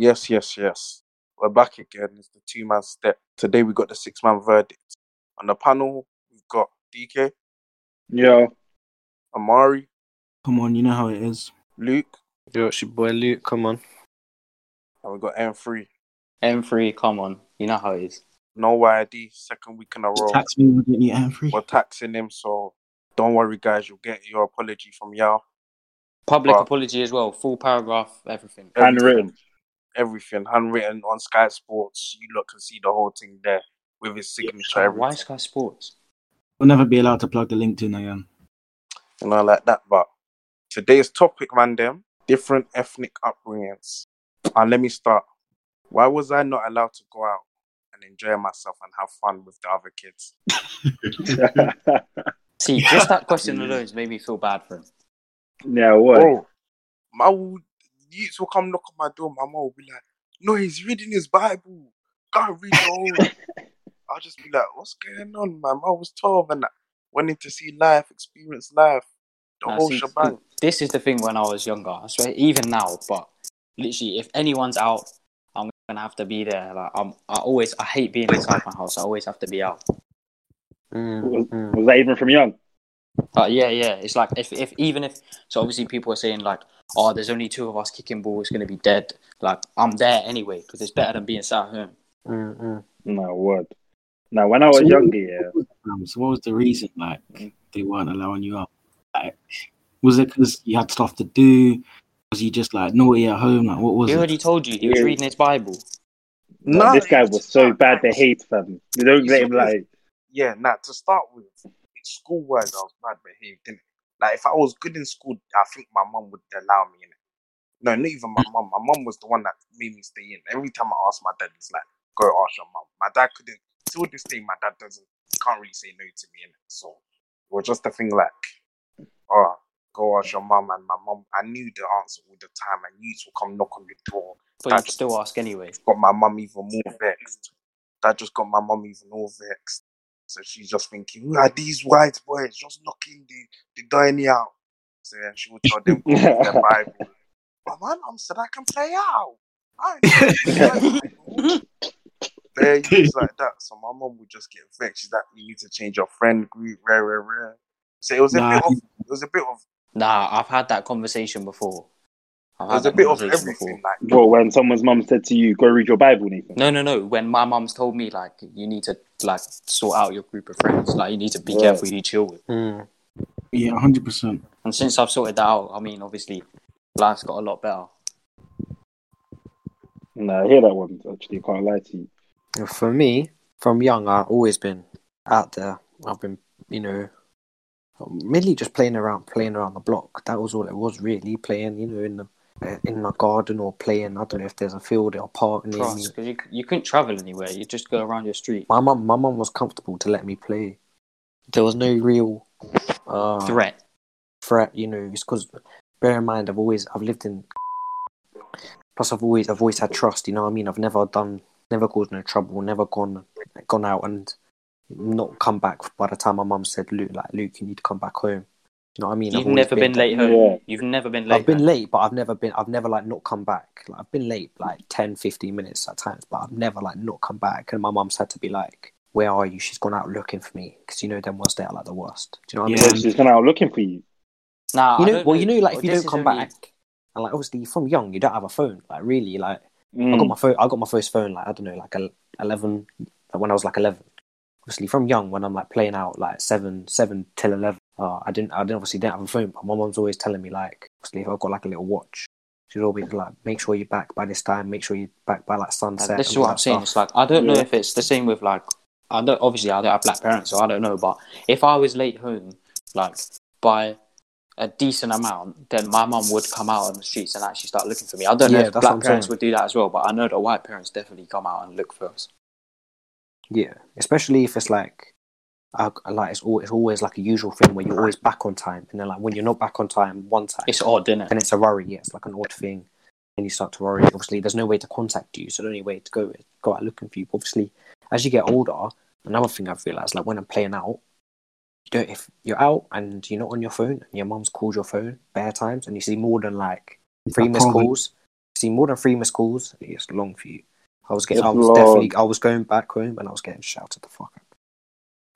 Yes, yes, yes. We're back again. It's the two man step. Today we got the six man verdict. On the panel, we've got DK, Yeah. Amari, Come on, you know how it is. Luke, Yo, it's your boy Luke. Come on. and we got M3. M3, come on. You know how it is. No ID, second week in a row. Tax me with your hand free. We're taxing him, so don't worry, guys. You'll get your apology from Yao. Public But- apology as well. Full paragraph, everything. Handwritten. Everything handwritten on Sky Sports. You look can see the whole thing there with his signature. Why. Sky Sports? We'll never be allowed to plug the link to again. And know, like that. But today's topic, man, them different ethnic upbringings. And let me start. Why was I not allowed to go out and enjoy myself and have fun with the other kids? See, just that question alone has made me feel bad for him. yeah, what? Bro, my will, youths will come knock on my door. My mom will be like, "No, he's reading his Bible. Can't read your own." I'll just be like, "What's going on?" My mom was twelve and I went in to see life, experience life, the Now, whole see, shebang. This is the thing when I was younger. I swear, even now, but literally, if anyone's out, I'm gonna have to be there. Like, I'm, I always, I hate being inside my house. I always have to be out. Mm, Was, mm. was that even from young? But yeah, yeah, it's like if, if even if so, obviously people are saying like, oh, there's only two of us kicking ball. It's gonna be dead. Like, I'm there anyway because it's better than being sat at home. Mm, mm. No, word. Now, when I was So- younger, yeah, Um, so what was the reason like they weren't allowing you up? Like, was it because you had stuff to do? Was you just like naughty at home? Like what was He it? already told you he was Yeah. reading his Bible. Nah, this guy was so like- bad to hate, fam. They don't He's let him like. Yeah, nah, to start with, in school wise, I was bad behaved, didn't it? Like, if I was good in school, I think my mom would allow me in it. No, not even my mom. My mom was the one that made me stay in. Every time I asked my dad, it's like, go ask your mom. My dad couldn't, till this day, my dad doesn't, can't really say no to me in it. So, it was just a thing like, oh, go ask your mom And my mom I knew the answer all the time. And youths would come knock on the door. But you'd still ask anyway. got my mum even more vexed. That just got my mum even more vexed. So she's just thinking, who are these white boys just knocking the, the dining out? So then she would tell them, go with their Bible. But my mum said, I can play out. I ain't There things like that. So my mom would just get vexed. She's like, you need to change your friend group, rare, rare, rare. So it was a Nah. bit of, it was a bit of, Nah, I've had that conversation before. I've it was had a bit of conversation everything. before. Like, Bro, when someone's mum said to you, go read your Bible, Nathan. No, no, no. When my mum's told me like you need to like sort out your group of friends, like you need to be Yeah. careful who you chill with. Mm. Yeah, hundred percent. And since I've sorted that out, I mean, obviously, life's got a lot better. No, I hear that one. Actually, can't lie to you. For me, from young, I've always been out there. I've been, you know, mainly just playing around, playing around the block. That was all it was really. Playing, you know, in the in my garden or playing. I don't know if there's a field or a park near me. because you you couldn't travel anywhere. You just go around your street. My mum, my mum was comfortable to let me play. There was no real uh, Threat. threat, you know. It's because bear in mind, I've always I've lived in. Plus, I've always I've always had trust. You know what I mean? I've never done, never caused no trouble, never gone gone out and not come back by the time my mum said, "Luke, like Luke, you need to come back home." You know what I mean? I've You've never been late home. Yeah. You've never been late. I've been home. late, but I've never been. I've never like not come back. Like I've been late like 10, 15 minutes at times, but I've never like not come back. And my mum's had to be like, "Where are you?" She's gone out looking for me because you know them ones that are like the worst. Do you know what I mean? She's gone out looking for you. Nah, You know, don't well, you know, like if you don't come is only- back, and like obviously from young, you don't have a phone. Like really, like I Mm. got my phone. I got my first phone like I don't know, like eleven. Like when I was like eleven. Obviously, from young, when I'm like playing out like seven, seven till eleven, uh, I didn't. I didn't obviously didn't have a phone. But my mom's always telling me like, obviously, if I've got like a little watch, she's always like, make sure you're back by this time. Make sure you're back by like sunset. this is and what I'm saying. It's like I don't know if it's the same with like I don't obviously I don't have black parents, so I don't know. But if I was late home, like by a decent amount, then my mum would come out on the streets and actually start looking for me. I don't know if black parents would do that as well, but I know the white parents definitely come out and look for us. Yeah, especially if it's like, uh, like it's, al- it's always like a usual thing where you're always back on time, and then like when you're not back on time one time, It's odd, isn't it? and it's a worry. Yeah, it's like an odd thing, and you start to worry. Obviously, there's no way to contact you, so the only way to go is go out looking for you. But Obviously, as you get older, another thing I've realized, like when I'm playing out, you don't if you're out and you're not on your phone, and your mum's called your phone bare times, and you see more than like three missed calls, See, more than three missed calls, it's long for you. I was getting, It's I was long. definitely, I was going back home and I was getting shouted the fuck out.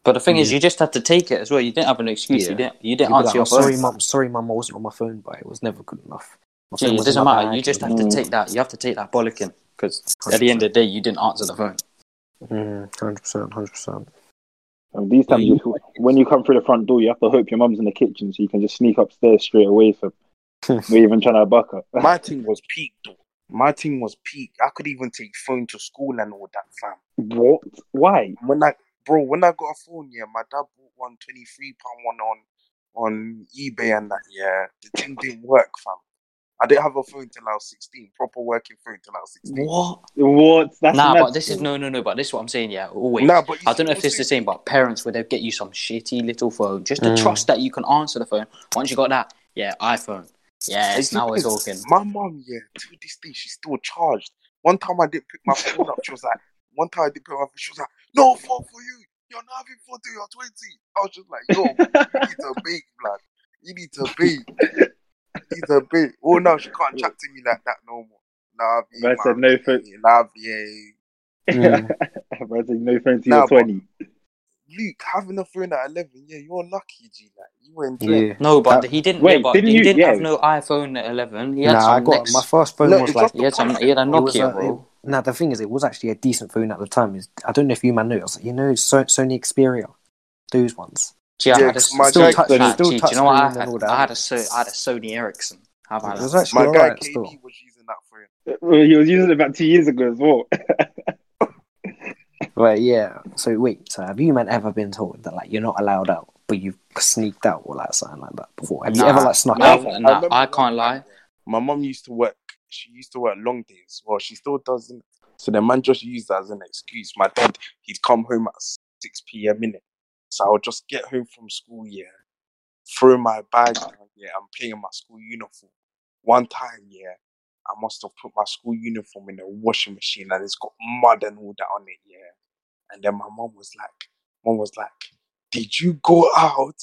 But the thing is, you just had to take it as well. You didn't have an excuse. You didn't. You didn't be like, answer your "I'm phone. sorry, mum. Sorry, mum. I wasn't on my phone, but it was never good enough. My Gee, it doesn't matter. bag You just have and- to Mm. take that. You have to take that bollocking because at the end of the day, you didn't answer the phone. Mm, Hundred percent, hundred percent. And these times, Yeah, you, when you come through the front door, you have to hope your mum's in the kitchen so you can just sneak upstairs straight away from not even trying to buck up. My team was peak though. My team was peak. I could even take phone to school and all that, fam. what? Why? When I, bro, when I got a phone, yeah, my dad bought one 23 pound one on on eBay and that. Yeah, the thing didn't work, fam. I didn't have a phone till I was 16. Proper working phone till I was 16. What? What? That's nah, mad. but this is no, no, no. But this is what I'm saying. Yeah, always. Nah, but I don't know if see it's the same, but parents would they get you some shitty little phone just to Mm. trust that you can answer the phone. Once you got that, yeah, iPhone. Yes, It's now we're talking. My mom, yeah, to this day, she's still charged. One time I didn't pick my phone up, she was like, one time I didn't pick my phone, she was like, no phone for you. You're not having phone till you're 20. I was just like, yo, you need to bake, blood. You need to bake. You need to bake. Oh, no, she can't chat to me like that no more. Nah, be, Man said no phone. Nah, be, Mm. Man said no phone till Nah, you're but- 20. Luke, having a phone at 11, yeah, you're lucky, G. Like, you were enjoying Yeah. No, but That- he didn't. wait, yeah, but didn't he you- didn't yeah. have no iPhone at 11. He had Nah, I got next. my first phone No, was it's like just He had some. He had a It Nokia, a- bro. Now the thing is, it was actually a decent phone at the time. Is I don't know if you man know. It was, you know, so, Sony Xperia, those ones. Gee, I Yeah, had a 'cause my still guy- touch. still Nah, touch do you know what I screen and had? all that. I had a so I had a Sony Ericsson. How It about was that? actually My guy alright KB was using that phone. Well, he was using it about two years ago as well. Right, yeah. So wait, so have you man ever been told that like you're not allowed out, but you've sneaked out or like something like that before? Have you ever like snuck nah, out? nah, remember I one can't lie. My mum used to work. She used to work long days. Well, she still doesn't. So the man just used that as an excuse. My dad, he'd come home at six p.m. in it. So I would just get home from school, yeah, throw my bag down, yeah, and play in my school uniform. One time, yeah, I must have put my school uniform in the washing machine and it's got mud and all that on it, yeah. And then my mom was like, mom was like, "Did you go out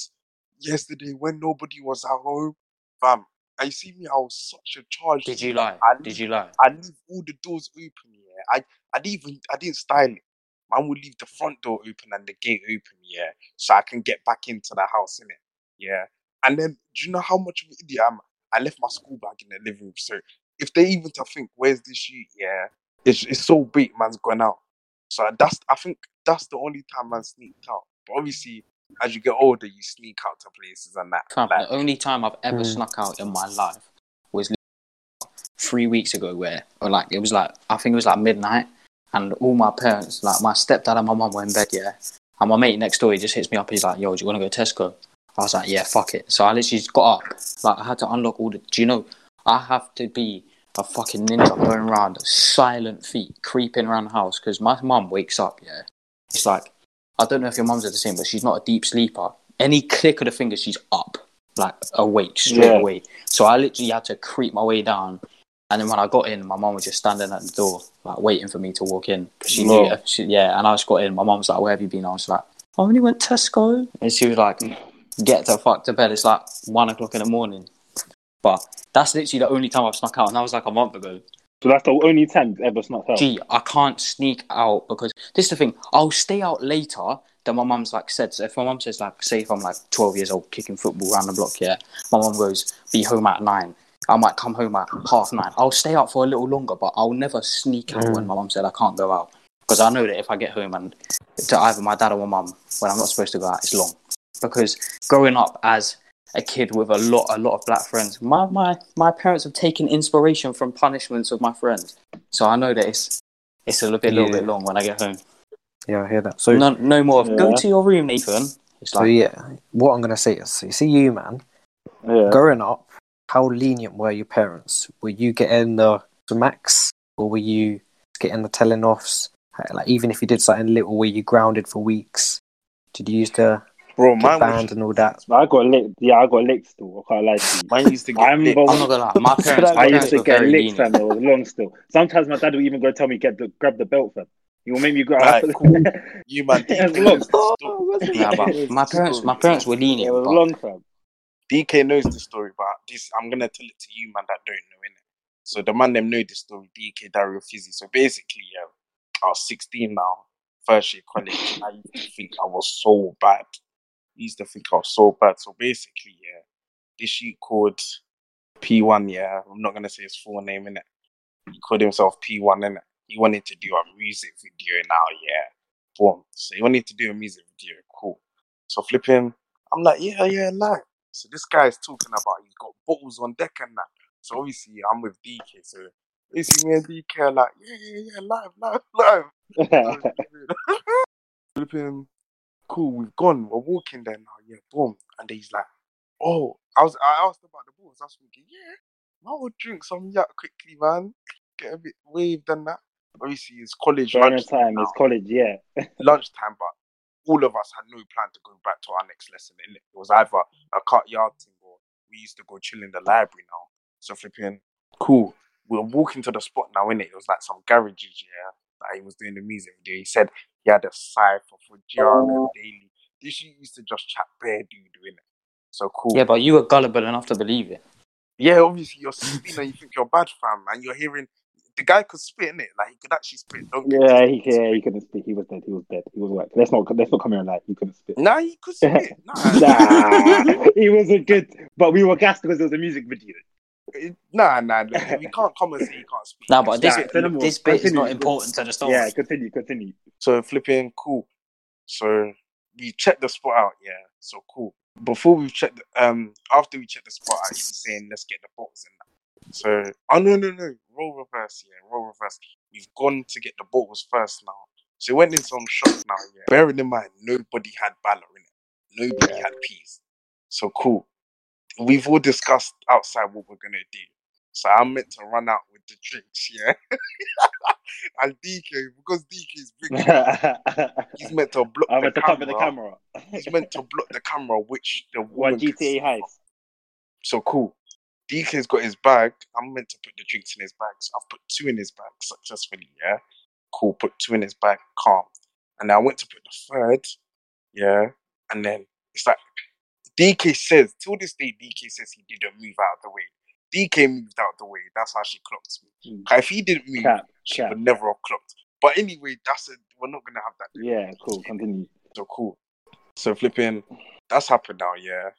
yesterday when nobody was at home, fam?" I see me, I was such a charge. Did you lie? I Did leave, you lie? I leave all the doors open. Yeah, I, I didn't even, I didn't style it. Man would leave the front door open and the gate open. Yeah, so I can get back into the house in it. Yeah, and then do you know how much of an idiot I'm? I left my school bag in the living room. So if they even to think, where's this shoe? Yeah, it's it's so big, man's gone out. So that's I think that's the only time man sneaked out. But obviously, as you get older, you sneak out to places and that. Fam, Like, the only time I've ever Mm. snuck out in my life was three weeks ago, where or like it was like I think it was like midnight, and all my parents, like my stepdad and my mum, were in bed. Yeah, and my mate next door, he just hits me up. He's like, "Yo, do you want to go to Tesco?" I was like, "Yeah, fuck it." So I literally just got up. Like I had to unlock all the. Do you know? I have to be a fucking ninja going around silent feet, creeping around the house because my mum wakes up. Yeah, it's like I don't know if your mum's the same, but she's not a deep sleeper. Any click of the finger, she's up, like awake straight Yeah. away. So I literally had to creep my way down. And then when I got in, my mum was just standing at the door, like waiting for me to walk in. she knew, No. she, yeah. And I just got in. My mum was like, "Where have you been?" I was like, "I only went Tesco." And she was like, "Get the fuck to bed." It's like one o'clock in the morning. But that's literally the only time I've snuck out, and that was like a month ago. So that's the only time you've ever snuck out. Gee, I can't sneak out because this is the thing. I'll stay out later than my mum's like said. So if my mum says like, say if I'm like 12 years old kicking football around the block, yeah, my mum goes be home at nine. I might come home at half nine. I'll stay out for a little longer, but I'll never sneak out when mm. my mum said I can't go out because I know that if I get home and to either my dad or my mum when I'm not supposed to go out, it's long. Because growing up as a kid with a lot, a lot of black friends, my my my parents have taken inspiration from punishments of my friends. So I know that it's it's a little bit, a little Yeah. bit long when I get home. Yeah, I hear that. So, No, no more of go to your room, Nathan. It's so yeah, what I'm gonna say is, so you see, you man, Yeah. growing up, how lenient were your parents? Were you getting the max, or were you getting the telling offs? Like, even if you did something little, were you grounded for weeks? Did you use to bro, get mine banned was, and all that? I got licked. Yeah, I got licked still. I can't lie to you. mine used to get I'm lit. the I'm not gonna lie, my parents, I my used to get very licked, fam. It was long still. Sometimes my dad would even go tell me get the grab the belt, fam. He will make me grab. Right, cool. You man, It's DK long. knows the. Yeah, but my parents, my parents were It was But long, fam. DK knows the story, but this I'm gonna tell it to you, man, that don't know it. So the man them know the story, DK Dario Fizzy. So basically, yeah, I was 16 now, first year college. I used to think I was so bad. Think I was so bad. So basically, yeah, this shit called P1, yeah. I'm not gonna say his full name in it. He called himself P1 in it. He wanted to do a music video now, yeah. Boom. So he wanted to do a music video, cool. So flipping, I'm like, yeah, yeah, like. So this guy's talking about he's got bottles on deck and that. So obviously I'm with DK. So basically me and DK like, yeah, yeah, yeah, live, live, live. flipping, cool, we've gone. We're walking there now, oh, yeah, boom. And he's like, oh, I was, I asked about the balls. I was thinking, yeah, I would drink some yak quickly, man. Get a bit waved and that. Obviously, it's college During lunchtime time, now it's college, yeah. lunchtime, but all of us had no plan to go back to our next lesson. innit? It was either a cut yard thing or we used to go chill in the library now. So flipping cool. We were walking to the spot now, innit? It was like some garages, yeah, that he was doing the music video. He said he had a cipher for GRM oh. Daily. This shit used to just chat bare dude, innit? So cool. Yeah, but you were gullible enough to believe it. Yeah, obviously you're 16 and you think you're bad, fam, and you're hearing the guy could spit in it, like he could actually spit. Don't get Yeah, me he, yeah, he couldn't speak. He was dead. He was dead. He was like, Let's not let's not come here and lie. He couldn't spit. Nah, he could spit. Nah, nah, he wasn't good. But we were gassed because it was a music video. Nah, nah. nah. We can't come and say he can't speak. No, but this Nah, furthermore, this bit is not important to the story. Yeah, continue, continue. So flipping cool. So we checked the spot out, yeah. So cool. Before we checked, um, after we checked the spot out, he was saying, "Let's get the bottles in." So oh no no no, roll reverse, yeah, roll reverse. We've gone to get the bottles first now. So we went in some shop now, yeah. Bearing in mind, nobody had baller in it. Nobody had peas. So cool. We've all discussed outside what we're gonna do. So I'm meant to run out with the drinks, yeah. and DK, because DK is big, he's meant to block I'm the the camera. top of the camera. He's meant to block the camera, which the What GTA heist? So cool. DK's got his bag. I'm meant to put the drinks in his bag. So I've put two in his bag successfully, yeah. Cool, put two in his bag, calm. And then I went to put the third, yeah. And then it's like DK says, till this day, DK says he didn't move out of the way. DK moved out of the way. That's how she clocked me. Mm. If he didn't move, Cap, she cap. would never have clocked. But anyway, that's a we're not gonna have that. Yeah, cool. Continue. So cool. So flipping, that's happened now, yeah.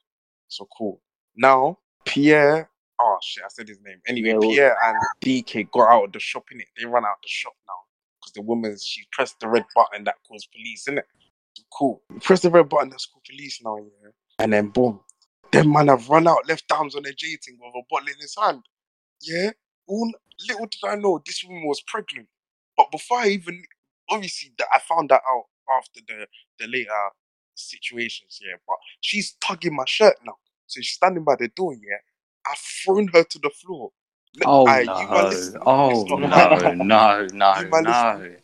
So cool. Now Pierre, oh shit, I said his name. Anyway, Yeah, Pierre and DK got out of the shop in it. They run out the shop now because the woman she pressed the red button that calls police in it. Cool. Press the red button that's called police now, yeah. And then boom, them man have run out, left arms on their thing with a bottle in his hand. Yeah. All, little did I know this woman was pregnant. But before I even obviously that I found that out after the the later situations, yeah. But she's tugging my shirt now. So she's standing by the door, yeah. I've thrown her to the floor. Oh aye, oh, no! you man listen, Oh no! No! No! No! listen.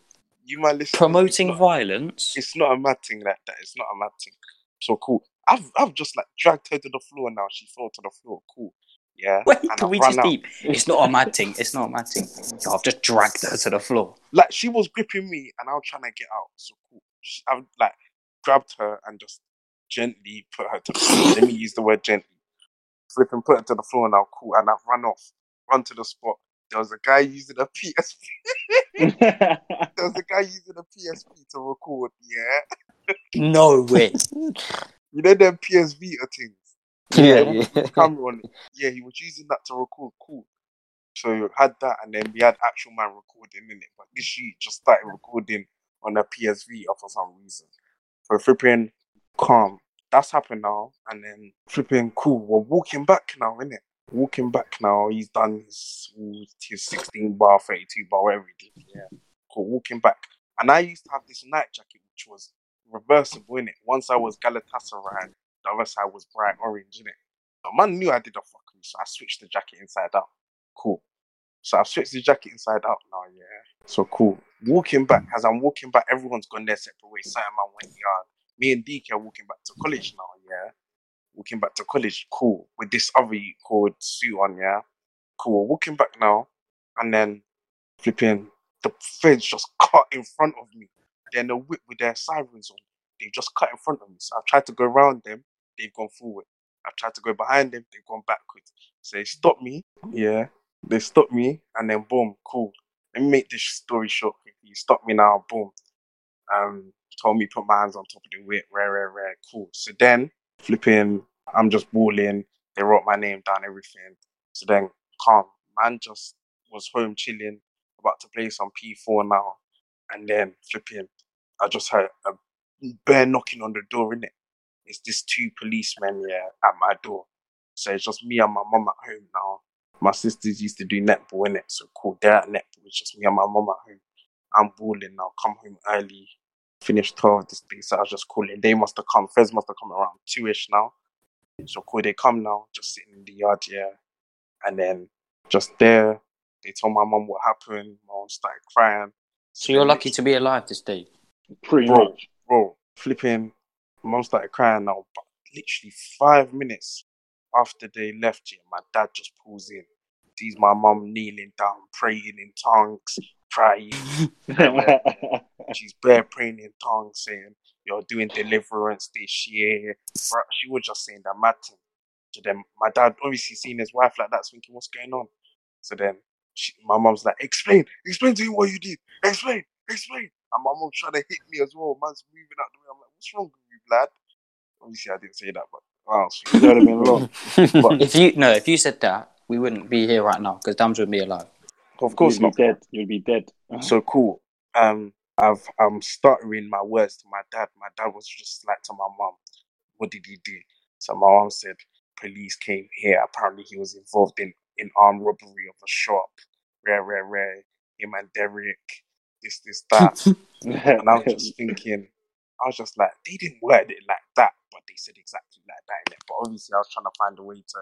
You man listen. Promoting it's not, violence. it's not a mad thing like that. It's not a mad thing. So cool. I've I've just like dragged her to the floor now. She fell to the floor. Cool. Yeah. Wait, and can we just deep? It's not a mad thing. It's not a mad thing. Yo, I've just dragged her to the floor. like she was gripping me and I was trying to get out. So cool. She, I've like grabbed her and just gently put her to the floor. Let me use the word gently. Flip and put her to the floor now. Cool. And I've run off, run to the spot. There was a guy using a PSP. there was a guy using a PSP to record. Yeah. No way. You know them PS Vita uh, things. Yeah, yeah. camera on it. Yeah, he was using that to record. Cool. So you had that, and then we had actual man recording in it. But this sheet just started recording on a PSV uh, for some reason. So flipping calm. That's happened now, and then flipping cool. We're walking back now, innit? Walking back now. He's done his his 16 bar, 32 bar, whatever he did. Yeah. Cool. Walking back, and I used to have this Nike jacket which was reversible in it. One side was Galatasaray, the other side was bright orange in it. The man knew I did a fuck so I switched the jacket inside out. Cool. So I've switched the jacket inside out now, yeah. So cool. Walking back, as I'm walking back, everyone's gone their separate ways. Certain man went yard. Me and DK are walking back to college now, yeah. Walking back to college, cool. With this other called suit on, yeah. Cool. Walking back now, and then flipping the fence just cut in front of me. Then the whip with their sirens on, they've just cut in front of me. So I've tried to go around them, they've gone forward. I've tried to go behind them, they've gone backwards. So they stopped me, yeah. they stopped me, and then boom, cool. Let me make this story short quickly. Stopped me now, boom. Um, told me put my hands on top of the whip, rare, rare, rare, cool. So then, flipping, I'm just balling. They wrote my name down, everything. So then, calm. Man just was home chilling, about to play some P4 now. And then, flipping, I just heard a bear knocking on the door, innit? It's this two policemen, yeah, at my door. So it's just me and my mum at home now. My sisters used to do netball, innit? So cool, they're at netball. It's just me and my mum at home. I'm balling now, come home early, finish 12 this day. So I was just calling. They must have come, Fez must have come around two ish now. So cool, they come now, just sitting in the yard, yeah. And then just there, they told my mum what happened. My mum started crying. So you're lucky to be alive this day. Pretty Bro. much. bro, flipping, mum started crying now, but literally five minutes after they left here, my dad just pulls in, sees my mum kneeling down, praying in tongues, crying. She's bare praying in tongues, saying, You're doing deliverance this year. She was just saying that mad thing. So then my dad obviously seeing his wife like that, thinking, What's going on? So then she, my mum's like, Explain, explain to him what you did. Explain, explain. And my mum's trying to hit me as well. Man's moving out the way. I'm like, What's wrong with you, lad? Obviously, I didn't say that, but wow, That would have been long. But If you no, if you said that, we wouldn't be here right now because Damz would be alive. of course You'd be not. dead. You'd be dead. So cool. Um, I've I'm stuttering my words to my dad. My dad was just like to my mum, "What did he do?" So my mum said, "Police came here. Apparently, he was involved in in armed robbery of a shop. Rare, rare, rare. Him and Derek. This, this, that." and I was just thinking, I was just like, they didn't word it like that, but they said exactly like that. innit? But obviously, I was trying to find a way to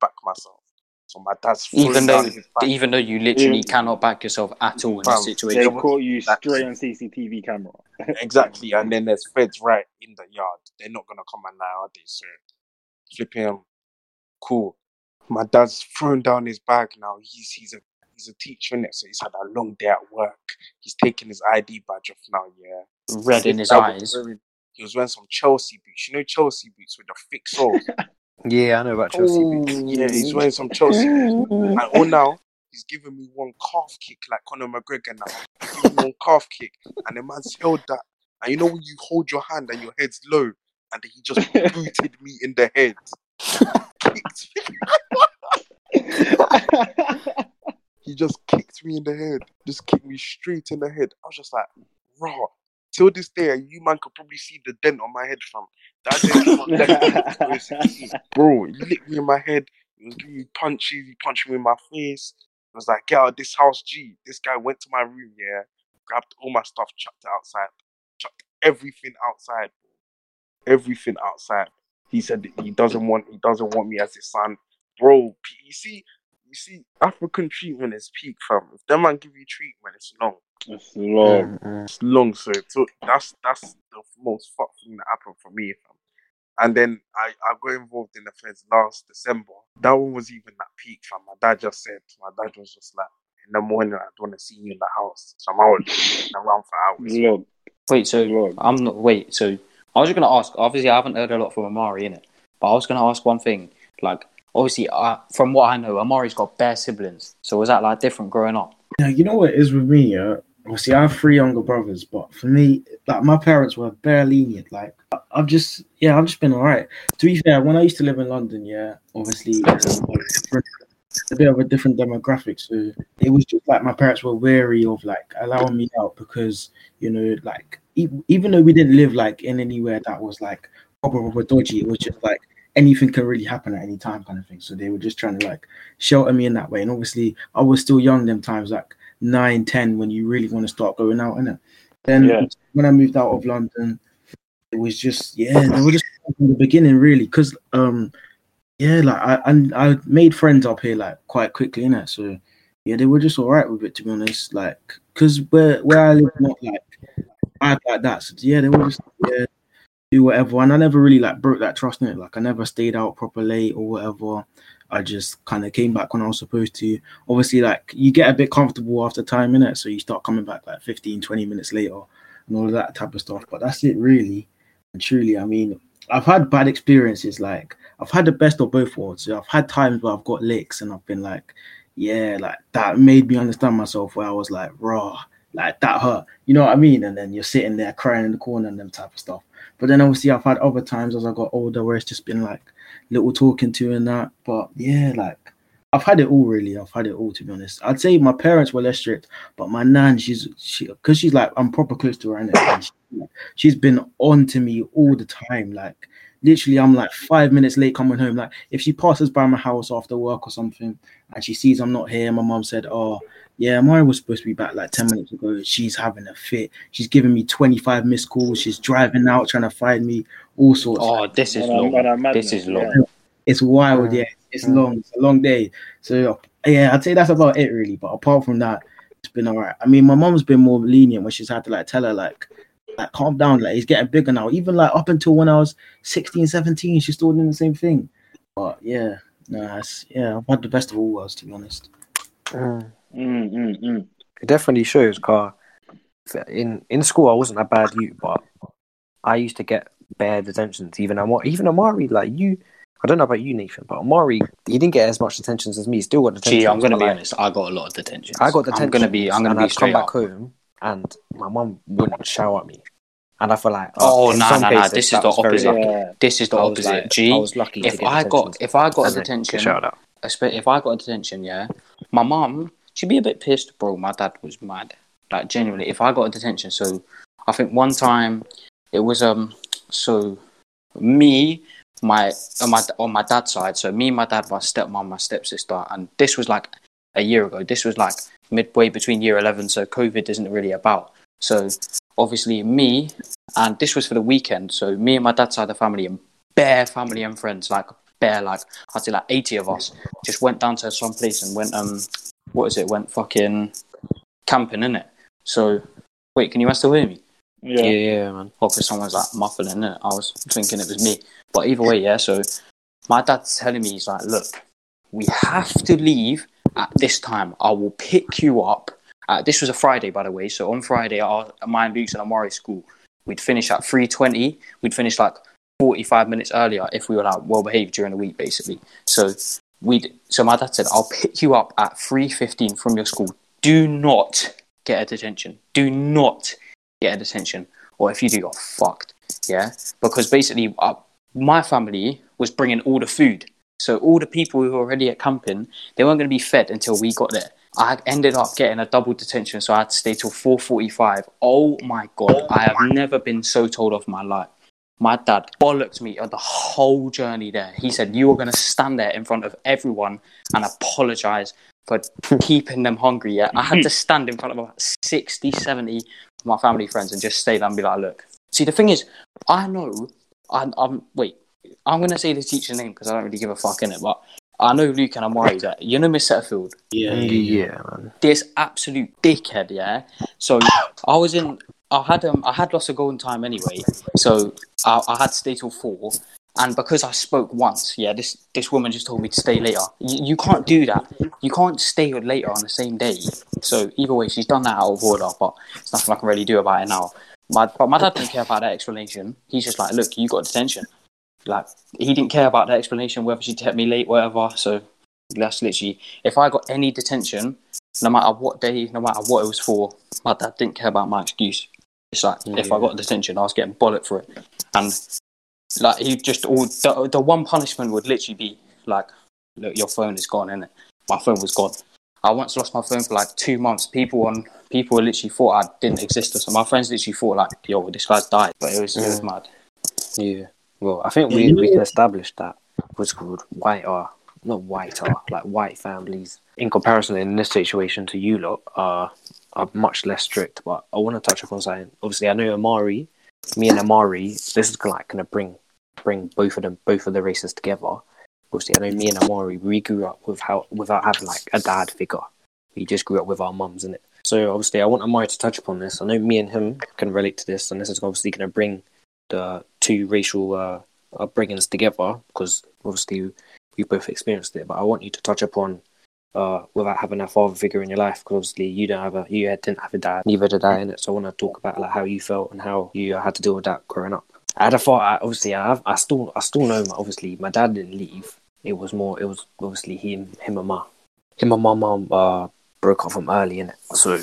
back myself. So my dad's Even though, down his back. even though you literally Yeah. cannot back yourself at all in Fam, this they situation. was- caught you That's- straight on CCTV camera. Exactly, and then there's feds right in the yard. They're not gonna come and now, are they? So flipping him, cool. My dad's thrown down his bag now. He's he's a he's a teacher in it, so he's had a long day at work. He's taking his ID badge off now. Yeah, Red in his This guy was eyes. wearing- he was wearing some Chelsea boots. You know Chelsea boots with the thick soles. Yeah, I know about Chelsea. boots. yeah, he's wearing some Chelsea boots. And all now he's giving me one calf kick like Conor McGregor now. He's giving me one calf kick, and the man's held that. And you know when you hold your hand and your head's low, and he just booted me in the head. He just kicked me in the head. Just kicked me straight in the head. I was just like, raw. Till this day, you man could probably see the dent on my head from that dent is not left. It was- Bro, he licked me in my head. He was giving me punches. He punched me in my face. I was like, get out of this house, G. This guy went to my room, yeah, grabbed all my stuff, chucked it outside, chucked everything outside, everything outside. He said that he doesn't want, he doesn't want me as his son, bro. You see, you see, African treatment is peak, fam. If them man give you treatment, it's long, It's long. Mm, it's long. So, so that's that's the most fuck thing that happened for me, fam. And then I, I got involved in the feds last December. That one was even that peak, fam. My dad just said, my dad was just like, in the morning, I don't want to see you in the house. So I'm out walking around for hours. Long. Wait, so Long. I'm not. Wait, so I was just gonna ask. Obviously, I haven't heard a lot from Amari in it, but I was gonna ask one thing. Like, obviously, uh, from what I know, Amari's got bare siblings. So was that like different growing up? Yeah, you know what it is with me, yeah. Obviously, I have three younger brothers, but for me, like my parents were bare lenient. Like I've just, yeah, I've just been alright. To be fair, when I used to live in London, yeah, obviously, a bit of a different demographic. So it was just like my parents were wary of like allowing me out because you know, like e- even though we didn't live like in anywhere that was like proper, proper dodgy, it was just like anything can really happen at any time kind of thing. So they were just trying to like shelter me in that way. And obviously, I was still young them times, like nine, ten, when you really want to start going out, innit? Then Yeah. when I moved out of London, it was just yeah, they were just from the beginning really, because um yeah, like I and I made friends up here like quite quickly, innit? So yeah, they were just all right with it to be honest, like because where where I live not like bad like that. So yeah, they were just yeah do whatever, and I never really like broke that trust in it. Like I never stayed out proper late or whatever. I just kind of came back when I was supposed to. Obviously, like you get a bit comfortable after time in it, so you start coming back like 15, 20 minutes later and all that type of stuff. But that's it, really. And truly, I mean, I've had bad experiences. Like I've had the best of both worlds. So I've had times where I've got licks and I've been like, yeah, like that made me understand myself. Where I was like, raw, like that hurt. You know what I mean? And then you're sitting there crying in the corner and them type of stuff. But then obviously I've had other times as I got older where it's just been like little talking to and that. But yeah, like I've had it all really. I've had it all to be honest. I'd say my parents were less strict, but my nan, she's she because she's like I'm proper close to her and she, she's been on to me all the time. Like literally, I'm like five minutes late coming home. Like if she passes by my house after work or something and she sees I'm not here, my mom said, "Oh yeah, Mari was supposed to be back like ten minutes ago. She's having a fit. She's giving me 25 missed calls. She's driving out trying to find me. All sorts. Oh, this is Man, long. man, I'm mad, This is long. It's wild, Mm. yeah. It's long. It's a long day. So yeah, I'd say that's about it really. But apart from that, it's been alright. I mean, my mom's been more lenient when she's had to like tell her like, like calm down. Like he's getting bigger now. Even like up until when I was 16, 17, she's still doing the same thing. But yeah, no, it's, yeah, I've had the best of all worlds to be honest. Mm. Mm, mm, mm. It definitely shows, car. In in school, I wasn't a bad you, but I used to get bad attentions. Even Amari, even Amari, like you. I don't know about you, Nathan, but Amari, he didn't get as much attention as me. He still got attention. Gee, I'm gonna be like, honest. I got a lot of detention. I got detention. I'm gonna be. I'm gonna and be I'd come back up. home, and my mum wouldn't shout at me, and I feel like Oh, in nah, some nah, nah, this is the opposite. Yeah. This is the I opposite. like- G. I was lucky. if I got if I got a detention, get shouted out. espe- if I got a detention, yeah, my mum she'd be a bit pissed, bro. My dad was mad. Like genuinely, if I got a detention, so I think one time it was um so me my on my on my dad's side, so me, my dad, my stepmom, my stepsister, and this was like a year ago. This was like midway between year eleven, so COVID isn't really about. So obviously me, and this was for the weekend. So me and my dad's side of the family and bare family and friends, like bare, like I'd say like eighty of us, just went down to some place and went um, what is it? Went fucking camping in it. So wait, can you still hear me? Yeah, Yeah. yeah, man. Well, because someone's like muffling it. I was thinking it was me. But either way, yeah. So my dad's telling me, he's like, look, we have to leave at this time. I will pick you up. Uh, this was a Friday, by the way. So on Friday, our, my and Luke's and Amari's school, we'd finish at 3.20. We'd finish like 45 minutes earlier if we were like well behaved during the week, basically. So we'd, so my dad said, I'll pick you up at 3.15 from your school. Do not get a detention. Do not get a detention. Or if you do, you're fucked. Yeah? Because basically, uh, my family was bringing all the food. So all the people who were already at camping, they weren't going to be fed until we got there. I ended up getting a double detention, so I had to stay till 4.45. Oh my God, I have never been so told off my life. My dad bollocked me on the whole journey there. He said, you are going to stand there in front of everyone and apologize for keeping them hungry. Yeah, I had to stand in front of about 60, 70 of my family friends and just stay there and be like, look. See, the thing is, I know, I'm, I'm wait, I'm going to say the teacher's name because I don't really give a fuck in it, but I know Luke and I'm worried that, you know Miss Setterfield? Yeah, Yeah, yeah, yeah, man. this absolute dickhead, yeah. So I was in. I had um I had lost a golden time anyway, so I, I had to stay till four. And because I spoke once, yeah, this this woman just told me to stay later. You, you can't do that. You can't stay later on the same day. So either way, she's done that out of order, but it's nothing I can really do about it now. My, but my dad didn't care about that explanation. He's just like, look, you got detention. Like he didn't care about that explanation, whether she kept me late, whatever. So that's literally if I got any detention, no matter what day, no matter what it was for, my dad didn't care about my excuse. It's like if I got detention, I was getting bollocked for it, and like he just all the, the one punishment would literally be like, look, your phone is gone, innit? My phone was gone. I once lost my phone for like two months. People on people literally thought I didn't exist, or so my friends literally thought like, yo, this guy's died, but it was it was mad. Yeah. Well, I think we, we can establish that what's called white are not white are like white families in comparison in this situation to you lot are are much less strict. But I want to touch upon something. Obviously, I know Amari, me and Amari. This is like to bring bring both of them both of the races together. Obviously, I know me and Amari. We grew up with how without having like a dad figure. We just grew up with our mums it. So obviously, I want Amari to touch upon this. I know me and him can relate to this, and this is obviously going to bring the two racial uh, upbringings together because obviously we both experienced it. But I want you to touch upon uh, without having a father figure in your life because obviously you don't have a you didn't have a dad, neither did I in it. So I want to talk about like how you felt and how you had to deal with that growing up. I had a thought. I, obviously, I have, I still I still know. Obviously, my dad didn't leave. It was more. It was obviously him him and my him and my mum uh, broke up from early in it. So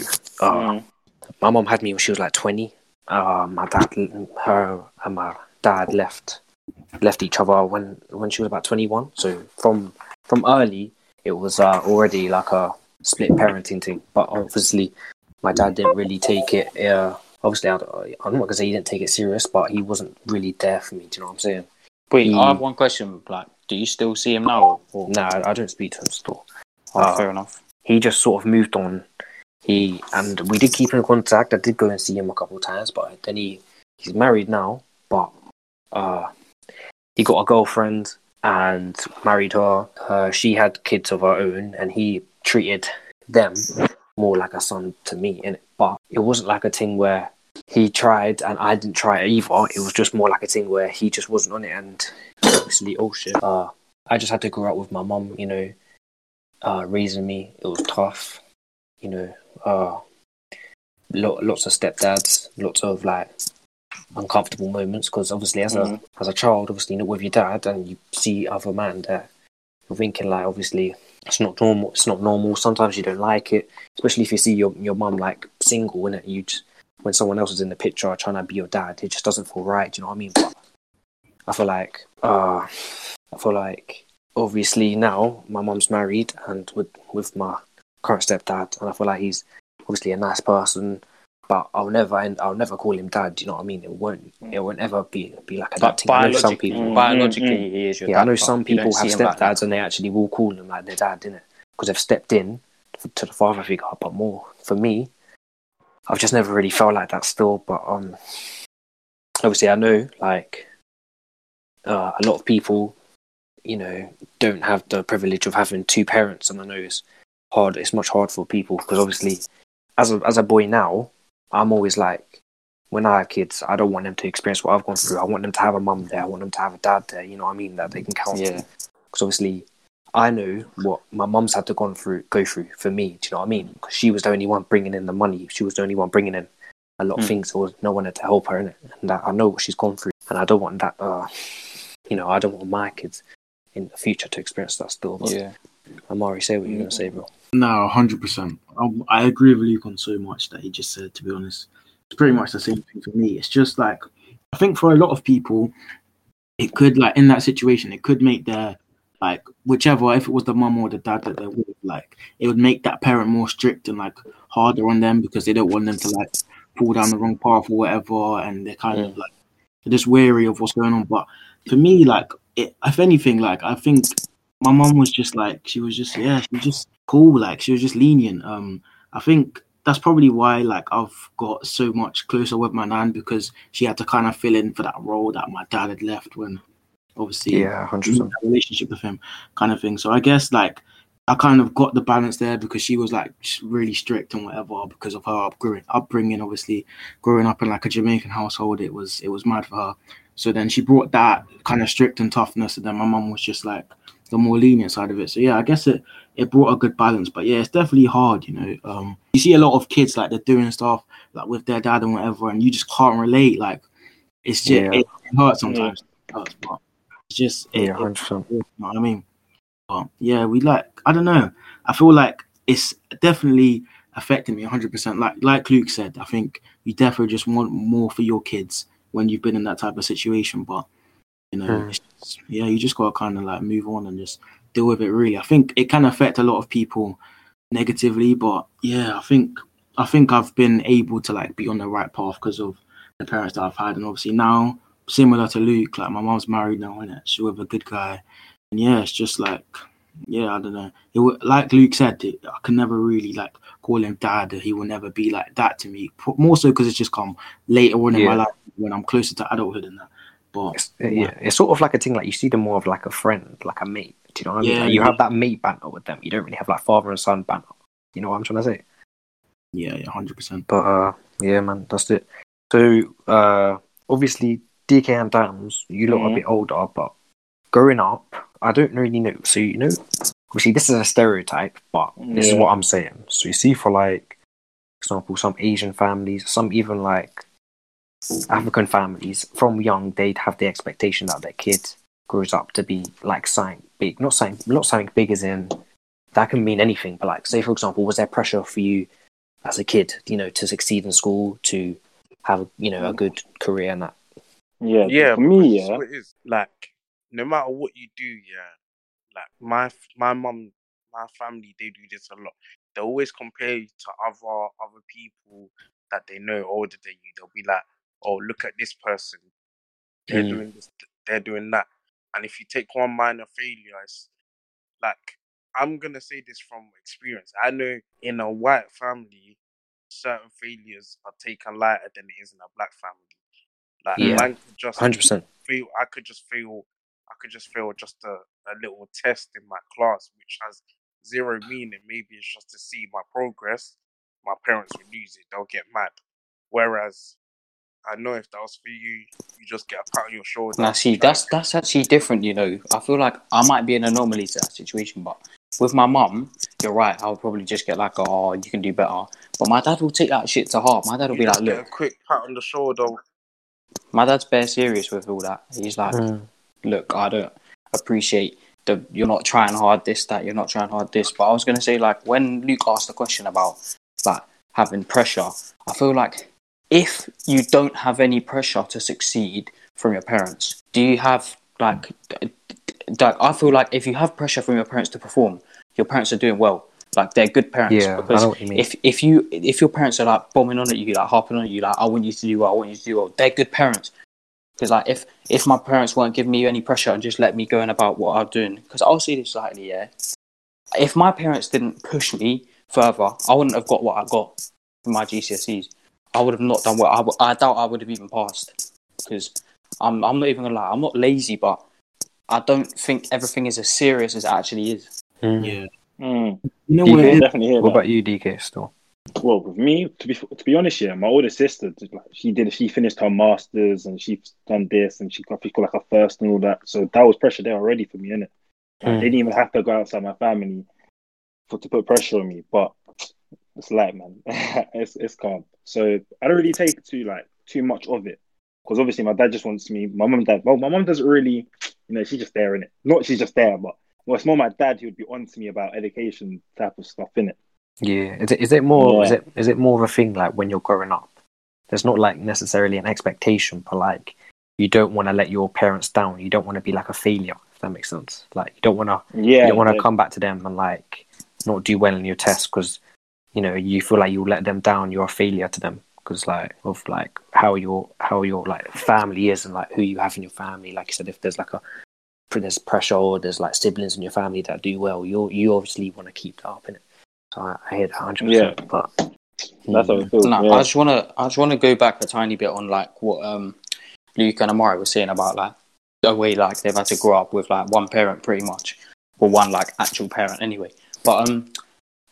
uh, Mm. my mum had me when she was like twenty. Uh, my dad, her, and my dad left left each other when when she was about twenty one. So from from early, it was uh, already like a split parenting thing. But obviously, my dad didn't really take it. Uh, obviously, I, I'm not gonna say he didn't take it serious, but he wasn't really there for me. Do you know what I'm saying? Wait, He- I have one question. Like, do you still see him now? No, I I don't speak to him still. oh, uh, fair enough. he just sort of moved on. He and we did keep in contact. I did go and see him a couple of times, but then he he's married now. But uh, he got a girlfriend and married her. Uh, she had kids of her own, and he treated them more like a son to me. And but it wasn't like a thing where he tried and I didn't try it either. It was just more like a thing where he just wasn't on it, and obviously, oh shit. Uh, I just had to grow up with my mum, you know, uh, raising me. It was tough, you know. Uh, lo- lots of stepdads, lots of like uncomfortable moments because obviously, as Mhm. a as a child, obviously not with your dad, and you see other man that you're thinking like, obviously, it's not normal. It's not normal. Sometimes you don't like it, especially if you see your your mum like single, and you just when someone else is in the picture trying to be your dad, it just doesn't feel right. Do you know what I mean? But I feel like, uh, I feel like obviously now my mum's married and with with my current stepdad, and I feel like he's obviously a nice person. But I'll never end, I'll never call him dad. You know what I mean? It won't it won't ever be be like a dad But thing. I know some biologically, people. biologically, he is your Yeah, dad. I know some people have see him like stepdads and they actually will call them like their dad, innit? Because they've stepped in to the father figure. But more for me, I've just never really felt like that still. But um, obviously, I know like uh, a lot of people, you know, don't have the privilege of having two parents, and I know it's hard. It's much hard for people because obviously, as a as a boy now, I'm always like, when I have kids, I don't want them to experience what I've gone through. I want them to have a mum there. I want them to have a dad there. You know what I mean? That they can count. Yeah. Because obviously, I know what my mum's had to gone through, go through for me. Do you know what I mean? Because she was the only one bringing in the money. She was the only one bringing in a lot of Mm. things. There was no one there to help her in it, and I know what she's gone through. And I don't want that. Uh, you know, I don't want my kids in the future to experience that still. But Yeah. Amari, say what you're gonna say, bro. No, hundred percent. Um, I agree with Luke on so much that he just said. To be honest, it's pretty much the same thing for me. It's just like I think for a lot of people, it could like in that situation, it could make their like whichever if it was the mum or the dad that they would like it would make that parent more strict and like harder on them because they don't want them to like fall down the wrong path or whatever, and they're kind of like they're just wary of what's going on. But for me, like it, if anything, like I think my mum was just like she was just yeah she just cool like she was just lenient. Um i think that's probably why like i've got so much closer with my nan because she had to kind of fill in for that role that my dad had left when obviously Yeah, hundred in percent. that relationship with him kind of thing. So i guess like i kind of got the balance there because she was like really strict and whatever because of her upbringing upbringing obviously. Growing up in like a jamaican household it was it was mad for her. So then she brought that kind of strict and toughness and then my mum was just like the more lenient side of it. So yeah i guess it it brought a good balance but yeah it's definitely hard you know um you see a lot of kids like they're doing stuff like with their dad and whatever and you just can't relate like it's just Yeah. it, it hurts sometimes it hurts, but it's just it, Yeah, hundred percent. you know what I mean? But yeah, we like I don't know. I feel like it's definitely affecting me 100. percent Like like Luke said, I think you definitely just want more for your kids when you've been in that type of situation. But you know, Mm. it's just- yeah, you just gotta kind of like move on and just deal with it. Really, I think it can affect a lot of people negatively, but yeah, I think I think I've been able to like be on the right path because of the parents that I've had, and obviously now similar to Luke, like my mom's married now, and she's with a good guy, and yeah, it's just like yeah, I don't know. It would, like Luke said, it, I can never really like call him dad. He will never be like that to me. More so because it's just come later on in my life when I'm closer to adulthood and that. But It's, yeah, it's sort of like a thing like you see them more of like a friend, like a mate. Do you know what I mean? Yeah, Like, you yeah. have that mate banter with them. You don't really have like father and son banter. You know what I'm trying to say? yeah, yeah, hundred percent. But uh, yeah, man, that's it. So uh, obviously DK and Damz, you are a Mhm. bit older, but growing up, I don't really know. So you know, obviously this is a stereotype, but this is what I'm saying. So you see, for like example, some Asian families, some even like African families, from young they'd have the expectation that their kid grows up to be like something big, not something, not something big as in that can mean anything. But like, say for example, was there pressure for you as a kid, you know, to succeed in school, to have you know a good career and that? Yeah, Yeah, For me, because this is yeah, it is. Like, no matter what you do, yeah, like my my mum, my family, they do this a lot. They always compare you to other other people that they know older than you. They'll be like, "Oh, look at this person. They're Mm. doing this. They're doing that." And if you take one minor failure, it's like I'm gonna say this from experience. I know in a white family, certain failures are taken lighter than it is in a black family. Like Yeah. man could just Hundred percent. fail. I could just fail. I could just fail just a, a little test in my class, which has zero meaning. Maybe it's just to see my progress. My parents will lose it. They'll get mad. Whereas I know if that was for you, you just get a pat on your shoulder. Now, see, that's that's actually different. You know, I feel like I might be an anomaly to that situation, but with my mum, you're right. I'll probably just get like, "Oh, you can do better." But my dad will take that shit to heart. My dad will you be like, just get a "Look, quick pat on the shoulder. my dad's bare serious with all that." He's like, Mm. "Look, I don't appreciate the you're not trying hard this that you're not trying hard this." But I was gonna say like when Luke asked the question about like having pressure, I feel like if you don't have any pressure to succeed from your parents, do you have like, like I feel like if you have pressure from your parents to perform, your parents are doing well. Like they're good parents. Yeah, I because know what you mean. if if you if your parents are like bombing on at you, like harping on at you, like I want you to do well, I want you to do well, they're good parents. Because like if if my parents weren't giving me any pressure and just let me go on about what I'm doing, because I'll see this slightly, yeah. If my parents didn't push me further, I wouldn't have got what I got from my GCSEs. I would have not done well. I, w- I doubt I would have even passed. Because I'm I'm not even gonna lie, I'm not lazy, but I don't think everything is as serious as it actually is. Mm. Yeah. mm, You know what? it- definitely hear What that. about you, DK? Still, Well, with me, to be to be honest, yeah, my older sister, like, she did, she finished her masters and she's done this and she got, she got like her first and all that. So that was pressure there already for me, innit? I Mm. didn't even have to go outside my family for to put pressure on me, but it's light, man. it's it's calm. So I don't really take too like too much of it because obviously my dad just wants me. My mum and dad. Well, my mum doesn't really, you know, she's just there in it. Not she's just there, but well, it's more my dad who would be on to me about education type of stuff in it. yeah. Is it is it more is it is it more of a thing like when you're growing up? There's not like necessarily an expectation, but like you don't want to let your parents down. You don't want to be like a failure. If that makes sense. Like you don't want to Yeah, you don't want to yeah. come back to them and like not do well in your test because you know you feel like you let them down. You're a failure to them because like of like how your how your like family is and like who you have in your family. Like you said, if there's like a there's pressure or there's like siblings in your family that do well, you you obviously want to keep that up in it. So I, I hear that hundred Yeah. percent. But That's how it feels. No, yeah. I just wanna I just wanna go back a tiny bit on like what um Luke and Amari were saying about like the way like they've had to grow up with like one parent pretty much. Or one like actual parent anyway. But um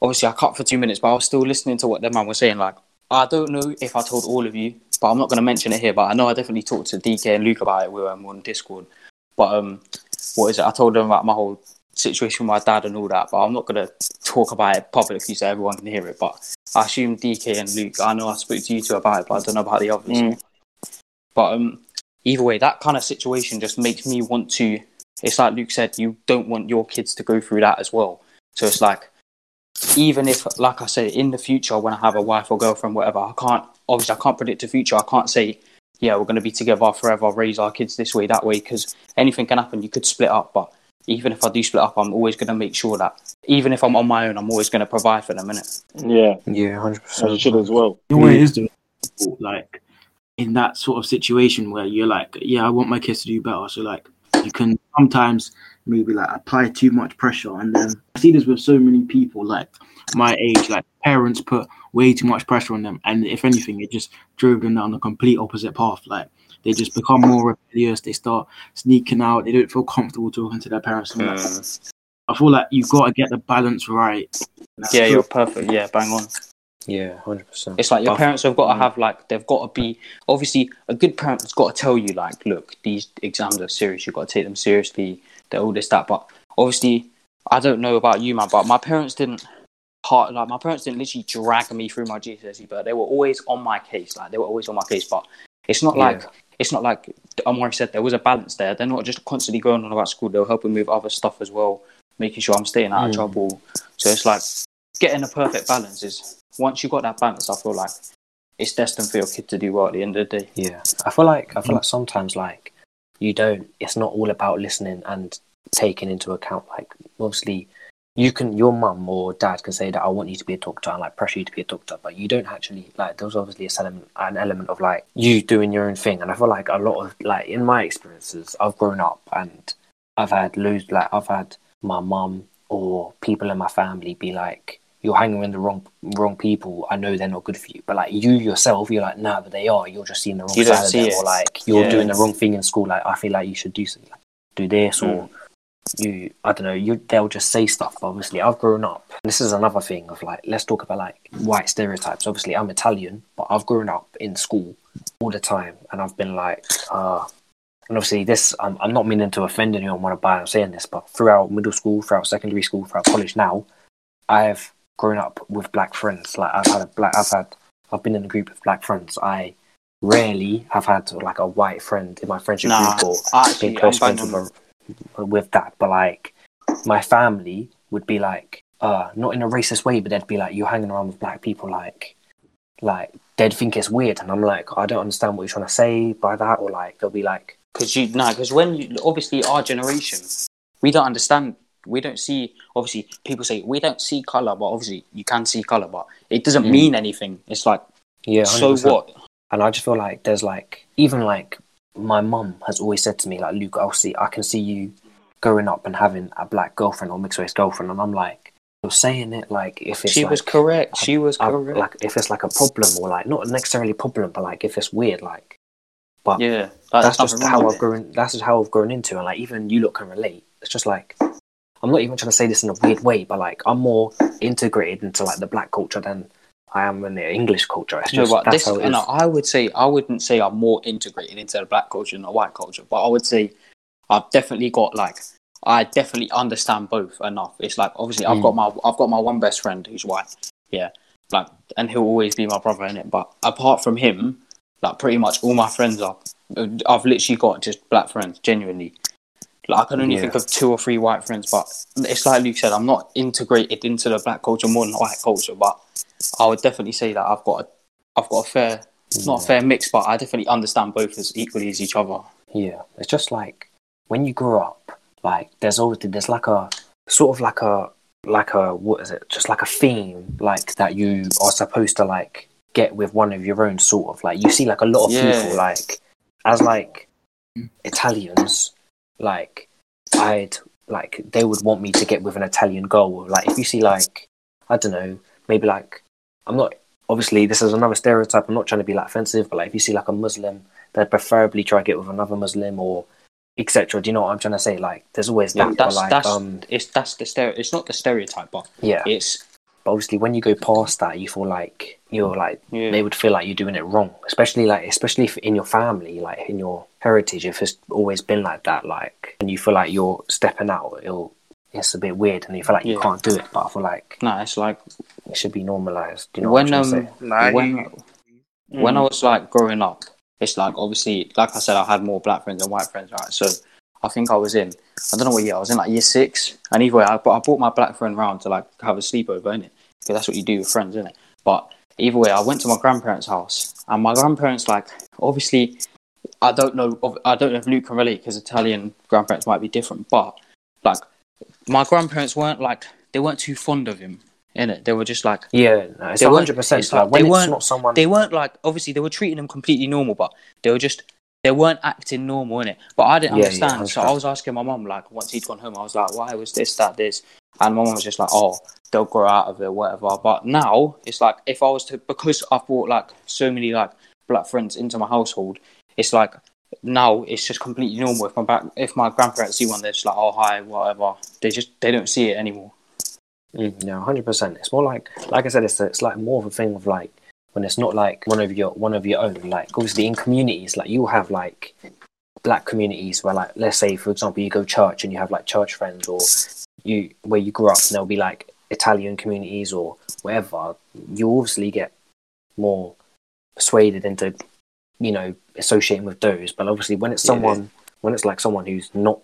obviously I cut for two minutes, but I was still listening to what the man was saying. Like I don't know if I told all of you, but I'm not gonna mention it here, but I know I definitely talked to DK and Luke about it with um, on Discord. But um what is it? I told them about my whole situation with my dad and all that, but I'm not gonna talk about it publicly so everyone can hear it. But I assume DK and Luke, I know I spoke to you two about it, but I don't know about the others. Mm. But um, either way, that kind of situation just makes me want to. It's like Luke said, you don't want your kids to go through that as well. So it's like, even if, like I said, in the future when I have a wife or girlfriend, whatever, I can't. Obviously, I can't predict the future. I can't say, yeah, we're going to be together forever, raise our kids this way, that way, because anything can happen. You could split up, but even if I do split up, I'm always going to make sure that even if I'm on my own, I'm always going to provide for them, innit? yeah, yeah, hundred as you percent. should as well. You know what it is though? Like in that sort of situation where you're like, yeah, I want my kids to do better. So like you can sometimes maybe like apply too much pressure and then I see this with so many people like my age, like parents put way too much pressure on them and if anything it just drove them down the complete opposite path. Like they just become more rebellious, they start sneaking out, they don't feel comfortable talking to their parents. All that. Hmm. I feel like you've got to get the balance right. Yeah, you're perfect. Yeah, bang on. Yeah, hundred percent. It's like your parents have got to Mm. have like they've got to be obviously a good parent has got to tell you like, look, these exams are serious. You've got to take them seriously. They're all this that. But obviously, I don't know about you, man. But my parents didn't hard like my parents didn't literally drag me through my GCSE, but they were always on my case. Like they were always on my case. But it's not like Yeah. it's not like Amari said. There was a balance there. They're not just constantly going on about school. They were helping me with other stuff as well. making sure I'm staying out of Mm. trouble. So it's like getting a perfect balance is once you've got that balance, I feel like it's destined for your kid to do well at the end of the day. Yeah, I feel like I feel like sometimes like you don't. It's not all about listening and taking into account. Like obviously, you can your mum or dad can say that I want you to be a doctor and like pressure you to be a doctor, but you don't actually like. There's obviously a element, an element of like you doing your own thing, and I feel like a lot of like in my experiences, I've grown up and I've had loads like I've had my mum or people in my family be like. You're hanging with the wrong wrong people. I know they're not good for you, but like you yourself, you're like, nah, but they are. You're just seeing the wrong You side of them, it. or like you're Yeah. doing the wrong thing in school. Like I feel like you should do something, like, do this, or you. I don't know. You they'll just say stuff. But obviously, I've grown up. This is another thing of like let's talk about like white stereotypes. Obviously, I'm Italian, but I've grown up in school all the time, and I've been like, uh, and obviously this. I'm, I'm not meaning to offend anyone when I'm saying this, but throughout middle school, throughout secondary school, throughout college now, I've grown up with black friends. Like I've had a black. I've had. I've been in a group of black friends. I rarely have had like a white friend in my friendship Nah, group or actually, been close friends with, a, with that. But like, my family would be like, uh, not in a racist way, but they'd be like, you're hanging around with black people, like, like they'd think it's weird, and I'm like, I don't understand what you're trying to say by that, or like they'll be like, Because you no, because when you obviously our generation, we don't understand. We don't see. Obviously, people say we don't see color, but obviously you can see color, but it doesn't Mm. mean anything. It's like yeah, so 100%. what? And I just feel like there's like even like my mum has always said to me like Luke, I'll see I can see you growing up and having a black girlfriend or mixed race girlfriend, and I'm like, you're saying it like if it's She like, was correct. She was I- correct. like if it's like a problem or like not necessarily problem, but like if it's weird, like but yeah, that's nothing just how I've grown. That's just how I've grown into, and like even you lot can relate. It's just like I'm not even trying to say this in a weird way, but like I'm more integrated into like the black culture than I am in the English culture. It's No, just but that's this, how it is. no, I would say I wouldn't say I'm more integrated into the black culture than the white culture, but I would say I've definitely got like I definitely understand both enough. It's like obviously I've Mm. got my I've got my one best friend who's white, yeah, like and he'll always be my brother in it. But apart from him, like pretty much all my friends are I've literally got just black friends, genuinely. Like I can only Yeah. think of two or three white friends, but it's like Luke said, I'm not integrated into the black culture more than the white culture, but I would definitely say that I've got a, I've got a fair, not a fair mix, but I definitely understand both as equally as each other. Yeah, it's just like when you grow up, like there's always there's like a sort of like a like a what is it? Just like a theme like that you are supposed to like get with one of your own sort of like you see like a lot of Yeah. people like as like Italians like I'd like they would want me to get with an Italian girl like if you see like I don't know maybe like I'm not obviously this is another stereotype I'm not trying to be like offensive but like if you see like a Muslim they'd preferably try to get with another Muslim or etc. Do you know what I'm trying to say? Like, there's always that. but that's like, that's um, it's that's the stereo. It's not the stereotype, but yeah. it's But obviously, when you go past that, you feel like you're like yeah. they would feel like you're doing it wrong. Especially like, especially if in your family, like in your heritage, if it's always been like that, like, and you feel like you're stepping out, it'll it's a bit weird, and you feel like you Yeah. can't do it. But I feel like no, it's like it should be normalized. You know when what I'm um to say? Nah, when you- when I was like growing up, it's like obviously, like I said, I had more black friends than white friends, right? So I think I was in, I don't know what year I was in, like year six. And either way, I, but I brought my black friend round to like have a sleepover in it because that's what you do with friends, isn't it? But either way, I went to my grandparents' house, and my grandparents like obviously, I don't know, I don't know if Luke can relate because Italian grandparents might be different, but like my grandparents weren't like they weren't too fond of him. In it, they were just like Yeah, no, it's They weren't- hundred percent. Like when they weren't- not someone. they weren't like obviously they were treating him completely normal, but they were just they weren't acting normal in it. But I didn't Yeah, yeah, understand, so I was asking my mum like once he'd gone home, I was like, why was this that this? And my mum was just like, oh, they'll grow out of it, whatever. But now it's like if I was to because I've brought like so many like black friends into my household, it's like now it's just completely normal. If my back, if my grandparents see one, they're just like, oh hi, whatever. They just they don't see it anymore. Mm, no, hundred percent. It's more like, like I said, it's it's like more of a thing of like when it's not like one of your one of your own. Like obviously in communities, like you have like black communities where like let's say for example you go church and you have like church friends or you where you grew up and there'll be like Italian communities or whatever. You obviously get more persuaded into you know associating with those. But obviously when it's Yeah. someone when it's like someone who's not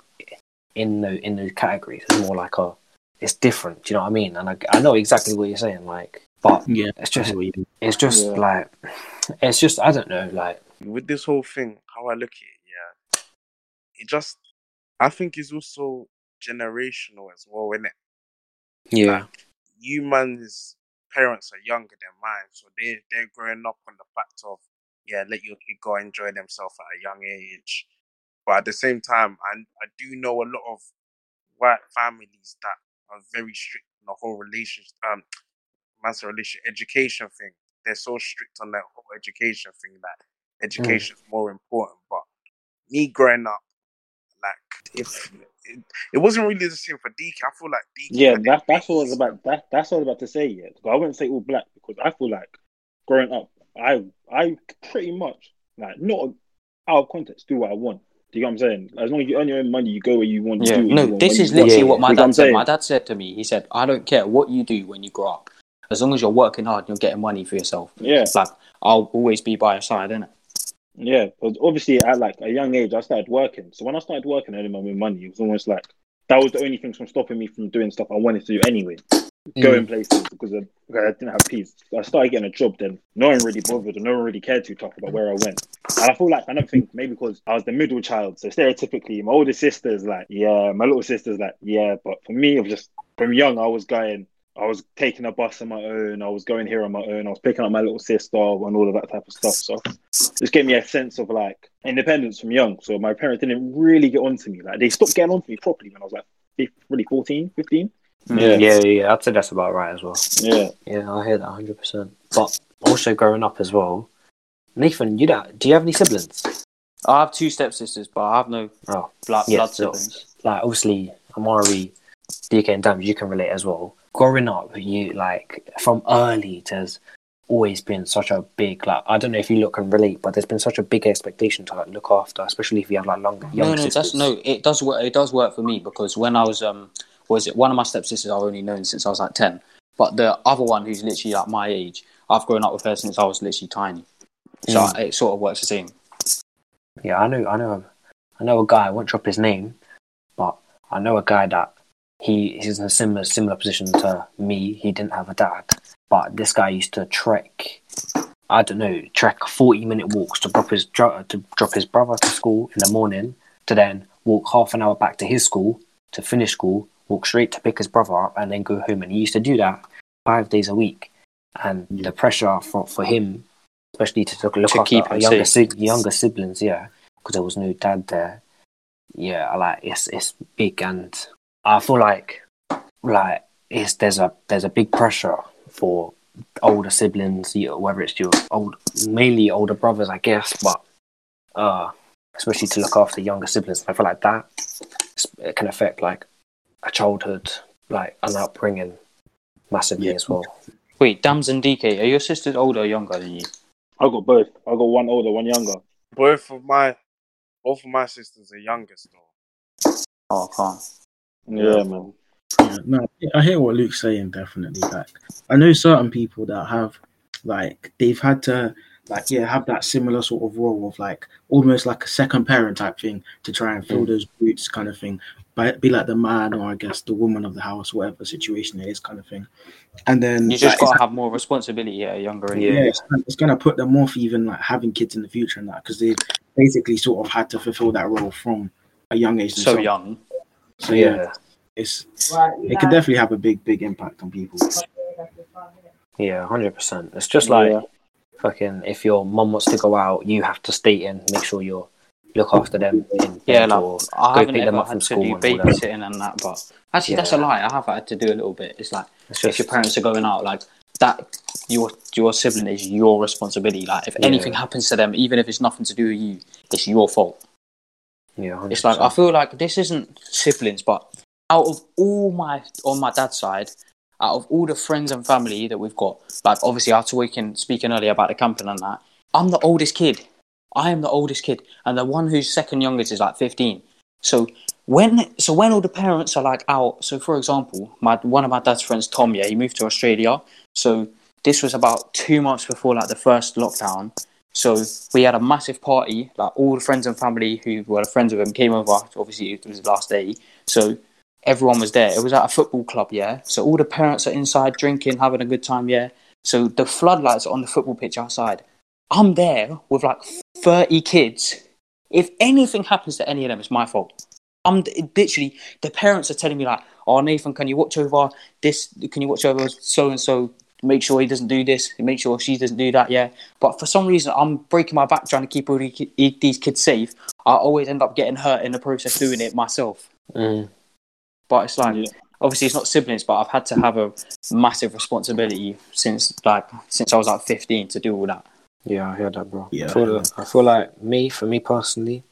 in the in those categories, it's more like a it's different. Do you know what I mean? And I, I know exactly what you're saying. Like, but Yeah, it's just what you mean. it's just Yeah. like it's just I don't know. Like, with this whole thing, how I look at it, yeah, it just, I think it's also generational as well, isn't it? Yeah, You man's parents are younger than mine, so they they're growing up on the fact of yeah, let your kid go enjoy themselves at a young age. But at the same time, I I do know a lot of white families that are very strict on the whole relationship, um, man's relationship education thing. They're so strict on that whole education thing that education is more important. But me growing up, like if it, it wasn't really the same for DK. I feel like DK. Yeah, had that, that's what I was about. That, that's what I was about to say. Yeah, I wouldn't say all black because I feel like growing up, I I pretty much like not out of context do what I want. Do you know what I'm saying? As long as you earn your own money, you go where you want. Yeah. You do what No, this is literally Yeah, what my You what dad said. My dad said to me, he said, I don't care what you do when you grow up. As long as you're working hard and you're getting money for yourself. Yeah, it's Like, I'll always be by your side, innit? Yeah. But obviously, at like a young age, I started working. So when I started working, earning my own money, it was almost like that was the only thing from stopping me from doing stuff I wanted to do anyway. Mm. Going places because of, because I didn't have peace. So I started getting a job. Then no one really bothered, and no one really cared to talk about where I went. And I feel like I don't think maybe because I was the middle child, so stereotypically, my older sister's like, yeah, my little sister's like, yeah. But for me, it was just from young, I was going, I was taking a bus on my own, I was going here on my own, I was picking up my little sister and all of that type of stuff. So this gave me a sense of like independence from young. So my parents didn't really get onto me. Like they stopped getting onto me properly when I was like really 14, 15. Mm. yeah, yeah. I'd say that's about right as well. Yeah. Yeah, I hear that hundred percent. But also growing up as well, Nathan, you don't, do you have any siblings? I have two stepsisters, but I have no Oh, blood, Yeah, blood so- siblings. like obviously Amari, DK and Damz, you can relate as well. Growing up, you like from early there's always been such a big like I don't know if you look and relate, but there's been such a big expectation to like look after, especially if you have like longer No, no, that's no. It does work. It does work for me because when I was um, was it one of my stepsisters I've only known since I was like ten, but the other one who's literally like my age, I've grown up with her since I was literally tiny. So Mm. it sort of works the same. Yeah, I know, I know, I know a guy. I won't drop his name, but I know a guy that he is in a similar similar position to me. He didn't have a dad, but this guy used to trek. I don't know, trek forty minute walks to drop his to drop his brother to school in the morning, to then walk half an hour back to his school to finish school, walk straight to pick his brother up, and then go home. And he used to do that five days a week, and the pressure for for him, especially to look, look To after younger si- younger siblings, yeah, because there was no dad there. Yeah, like it's it's big, and I feel like like it's there's a there's a big pressure for older siblings, you know, whether it's your old mainly older brothers, I guess, but uh, especially to look after younger siblings. I feel like that it can affect like a childhood, like an upbringing, massively Yeah. as well. Wait, Damz and DK, are your sisters older or younger than you? I got both. I got one older, one younger. Both of my, both of my sisters are youngest though. Oh, calm. Yeah, man. Yeah, no, I hear what Luke's saying. Definitely, like I know certain people that have, like, they've had to, like, yeah, have that similar sort of role of like almost like a second parent type thing to try and fill Mm. those boots, kind of thing. But be like the man or I guess the woman of the house, whatever situation it is, kind of thing. And then You just like, gotta have more responsibility at a younger age. yeah, it's, it's gonna put them off even like having kids in the future and that because they basically sort of had to fulfill that role from a young age. So themselves. young. So yeah, yeah, it's it can definitely have a big big impact on people. yeah, hundred percent. It's just like Yeah. fucking if your mum wants to go out, you have to stay in, make sure you're look after them. In Yeah, like or I go haven't pick them ever up from had to do that. babysitting and that, but actually that's a lie. I have had to do a little bit. It's like it's if your parents are going out, like that, your your sibling is your responsibility. Like if Yeah. anything happens to them, even if it's nothing to do with you, it's your fault. Yeah, 100%. It's like I feel like this isn't siblings, but out of all my on my dad's side, out of all the friends and family that we've got, like obviously after weekend speaking earlier about the camping and that, I'm the oldest kid. I am the oldest kid, and the one who's second youngest is like 15. So when so when all the parents are like out, so for example, my one of my dad's friends, Tom, yeah, he moved to Australia. So this was about two months before like the first lockdown. So we had a massive party, like all the friends and family who were friends with him came over. Obviously, it was the last day. So everyone was there. It was at a football club, yeah. So all the parents are inside drinking, having a good time, yeah. So the floodlights are on the football pitch outside. I'm there with like 30 kids. If anything happens to any of them, it's my fault. I'm literally the parents are telling me like, "Oh, Nathan, can you watch over this? Can you watch over so and so? Make sure he doesn't do this. Make sure she doesn't do that." Yeah, but for some reason, I'm breaking my back trying to keep all these kids safe. I always end up getting hurt in the process doing it myself. Mm. But it's like Yeah. obviously it's not siblings, but I've had to have a massive responsibility since like since I was like 15 to do all that. Yeah, I hear that, bro. Yeah. I feel, that- I feel like me, for me personally,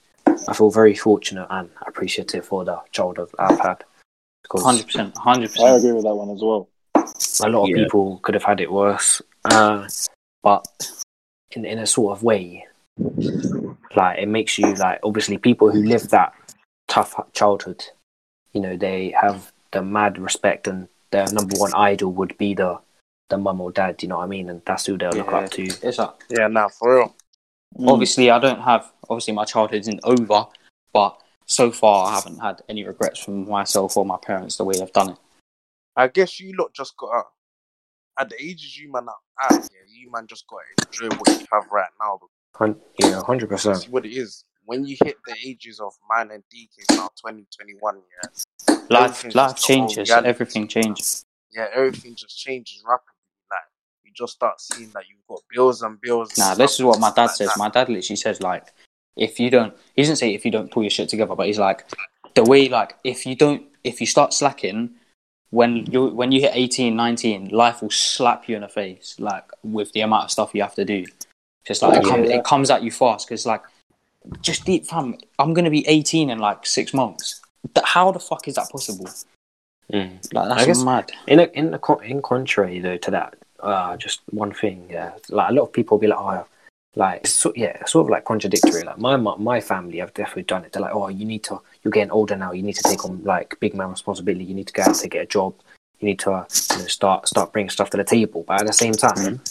I feel very fortunate and appreciative for the childhood I've had. Because 100, percent hundred percent. I agree with that one as well. A lot of Yeah. people could have had it worse. Uh, but in in a sort of way, like it makes you like obviously people who live that tough childhood, you know, they have the mad respect and their number one idol would be the the mum or dad. You know what I mean? And that's who they'll look up to. It's like Yeah, nah, for real. Mm. obviously I don't have obviously my childhood isn't over, but so far I haven't had any regrets from myself or my parents the way they've done it. I guess you lot just got at the ages you man are at, yeah, you man just got to enjoy what you have right now. Hun- Yeah, hundred percent. see what it is. When you hit the ages of man and DK now, 2021, yeah, Life life just a whole changes, reality. everything changes. yeah, everything just changes rapidly. Like you just start seeing that you've got bills and bills. and Nah, stuff this is what my dad stuff says. like My dad literally says like, if you don't, he doesn't say if you don't pull your shit together, but he's like, the way like if you don't, if you start slacking, when you when you hit 18, 19, life will slap you in the face like with the amount of stuff you have to do. Just like it, Yeah. comes, it comes at you fast because like, just deep fam, I'm gonna be 18 in like six months. Th- How the fuck is that possible? Mm. Like I that's guess- mad. In a, in in contrary though to that, uh, just one thing, yeah, like a lot of people be like, oh, like so, yeah, sort of like contradictory. Like my my family have definitely done it. They're like, oh, you need to, you're getting older now. You need to take on like big man responsibility. You need to go out to get a job. You need to uh, you know, start start bringing stuff to the table. But at the same time,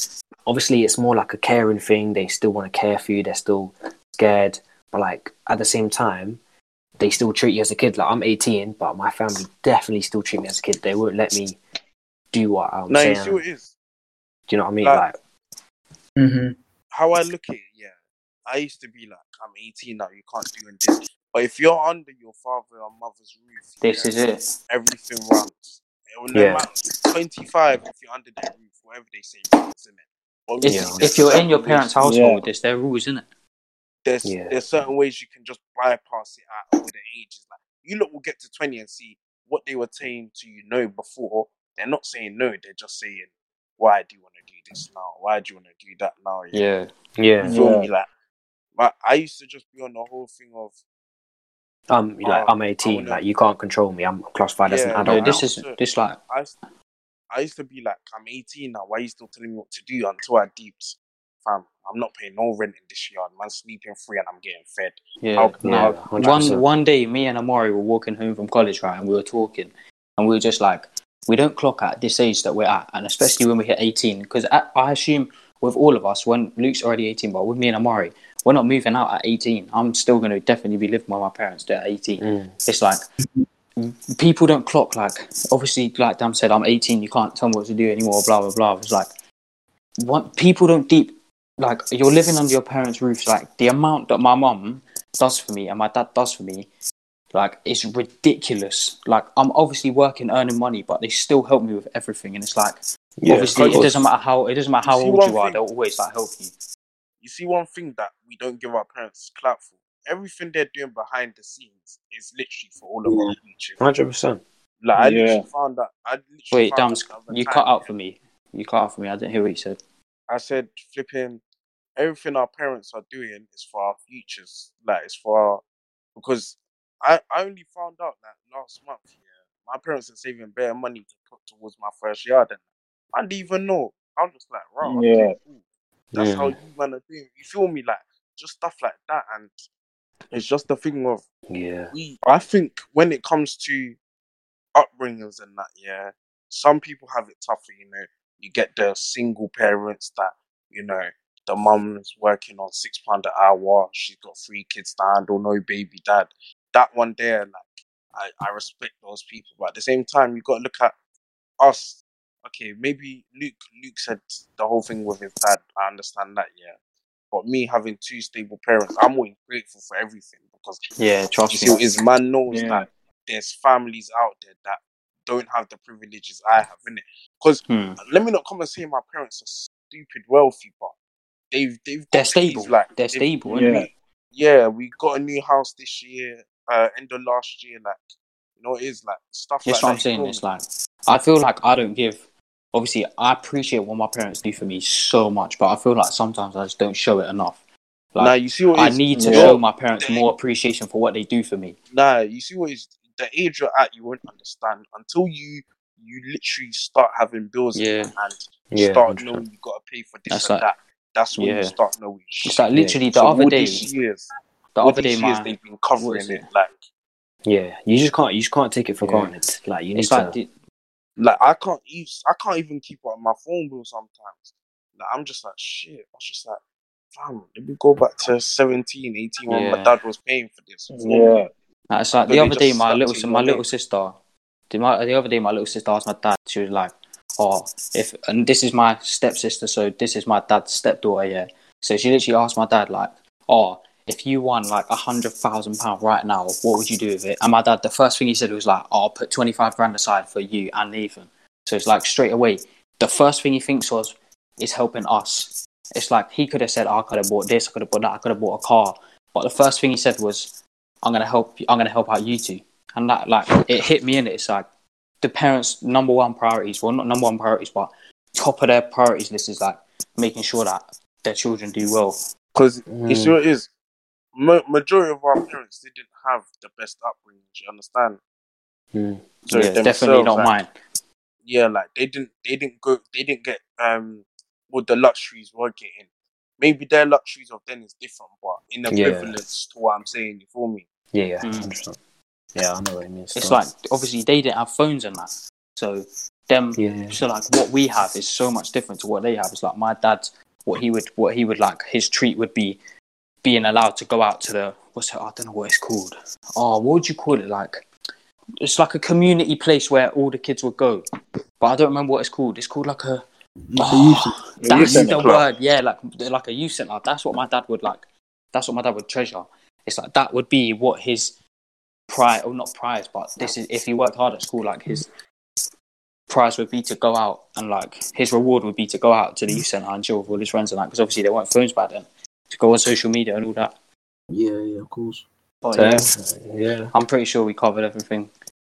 obviously, it's more like a caring thing. They still want to care for you. They're still scared, but like at the same time. They still treat you as a kid. Like I'm 18, but my family definitely still treat me as a kid. They won't let me do what I'm. No, saying. you see what it is. Do you know what I mean? Like- Like, hmm How I look at it, yeah. I used to be like, I'm 18 now, you can't do this. But if you're under your father or mother's roof, This yeah, is it. everything runs. No Yeah. matter 25 if you're under their roof, whatever they say runs, isn't it? If, Yeah. if you're in your parents' there's- household, there's their rules, isn't it? there's Yeah. there's certain ways you can just bypass it at older ages. Like you look will get to 20 and see what they were saying to you know before. They're not saying no, they're just saying, Why do you want to do this now? Why do you want to do that now? Yeah. yeah, You feel Yeah. me? Like but I used to just be on the whole thing of I'm like Oh, I'm 18. Like you can't control me. I'm classified as an Yeah, adult. No, this now. is this like I used, I used to be like, I'm 18 now. Why are you still telling me what to do? Until I deeped, fam, I'm not paying no rent in this yard. Man, sleeping free and I'm getting fed. yeah. How- yeah, no, 100%. one one day, me and Amari were walking home from college, right, and we were talking, and we were just like, we don't clock at this age that we're at, and especially when we hit 18, because I, I assume with all of us, when Luke's already 18, but with me and Amari, we're not moving out at 18. I'm still going to definitely be living with my parents at 18. Mm. It's like people don't clock like obviously like Dan said I'm 18 you can't tell me what to do anymore blah blah blah it's like what people don't deep like you're living under your parents' roofs like the amount that my mum does for me and my dad does for me like it's ridiculous like I'm obviously working earning money but they still help me with everything and it's like Yeah, obviously it doesn't matter how it doesn't matter how old you are thing- they'll always like help you You see, one thing that we don't give our parents clout for. Everything they're doing behind the scenes is literally for all of our future. Hundred percent. Like I Yeah. literally found that. I literally wait found Damz that the other you cut out for me you cut out for me I didn't hear what you said I said, flipping, everything our parents are doing is for our futures. Like, it's for our, because I, I only found out that last month, yeah, my parents are saving bare money to put towards my first yard. And I didn't even know. I'm just like, wow, Yeah. cool. That's Yeah. how you man are doing. You feel me? Like, just stuff like that. And it's just the thing of, Yeah. we, I think when it comes to upbringings and that, yeah, some people have it tougher, you know. You get the single parents that, you know, the mum's working on six pound an hour, she's got three kids to handle, no baby dad. That one there, like, I, I respect those people, but at the same time, you got to look at us. Okay, maybe Luke. Luke said the whole thing with his dad. I understand that, yeah. But me having two stable parents, I'm always grateful for everything because Yeah, you trust see, me. his man knows Yeah. that there's families out there that don't have the privileges I have in it. Because Hmm. let me not come and say my parents are stupid wealthy, but they've they've got They're keys, stable. Like They're stable. Yeah. we, yeah, we got a new house this year, uh, end of last year. Like, you know, it is like stuff That's like what that. I'm saying. you It's like I feel like I don't give. Obviously, I appreciate what my parents do for me so much, but I feel like sometimes I just don't show it enough. nah, Like you see what I need to show my parents more appreciation for what they do for me. Nah, you see what is the age you're at. You won't understand until you you literally start having bills in Yeah. your hand. You Yeah, start 100%. knowing you got to pay for this That's and like- that. That's when Yeah. you start knowing. Shit. It's like literally the so other day. years, The other day, my they've been covering it. it? Like, Yeah, you just can't you just can't take it for Yeah. granted. Like you need it's to. like like I can't use, I can't even keep up my phone bill sometimes. Like, I'm just like shit. I was just like, fam, let me go back to 17, 18 when my dad was paying for this. Yeah. Like, it's like So the other day, my little you si- in my little name. sister, the, my, the other day, my little sister asked my dad. She was like, "Oh, if and this is my stepsister, so this is my dad's stepdaughter, yeah." So she literally asked my dad, like, "Oh, if you won like a hundred thousand pound right now, what would you do with it?" And my dad, the first thing he said was like, oh, "I'll put twenty five grand aside for you and Nathan." So it's like straight away, the first thing he thinks was is helping us. It's like he could have said, "I could have bought this, I could have bought that, I could have bought a car," but the first thing he said was, I'm gonna help. You, I'm gonna help out you two, and that like it hit me in it. It's like the parents' number one priorities. Well, not number one priorities, but top of their priorities list is like making sure that their children do well. Because Mm. you see what it is, Ma- majority of our parents they didn't have the best upbringing. Do you understand? Mm. So yeah, definitely not mine. Yeah, like they didn't, they didn't go, they didn't get um what the luxuries we're getting. Maybe their luxuries of then is different, but in Yeah. equivalence to what I'm saying, you feel me? Yeah, yeah, Mm. Yeah, I know what it means. It's So, like obviously they didn't have phones and that, so them. yeah, So like what we have is so much different to what they have. It's like my dad, what he would, what he would like. His treat would be being allowed to go out to the what's it? I don't know what it's called. Oh, what would you call it? Like it's like a community place where all the kids would go, but I don't remember what it's called. It's called like a Like Oh, A that's the club. word. Yeah, like like a youth center. That's what my dad would like. That's what my dad would treasure. It's like that would be what his prize, or not prize, but this is if he worked hard at school, like his prize would be to go out and like his reward would be to go out to the youth center and chill with all his friends and that because obviously there weren't phones back then to go on social media and all that. yeah, yeah, of course. But So, yeah, yeah. I'm pretty sure we covered everything.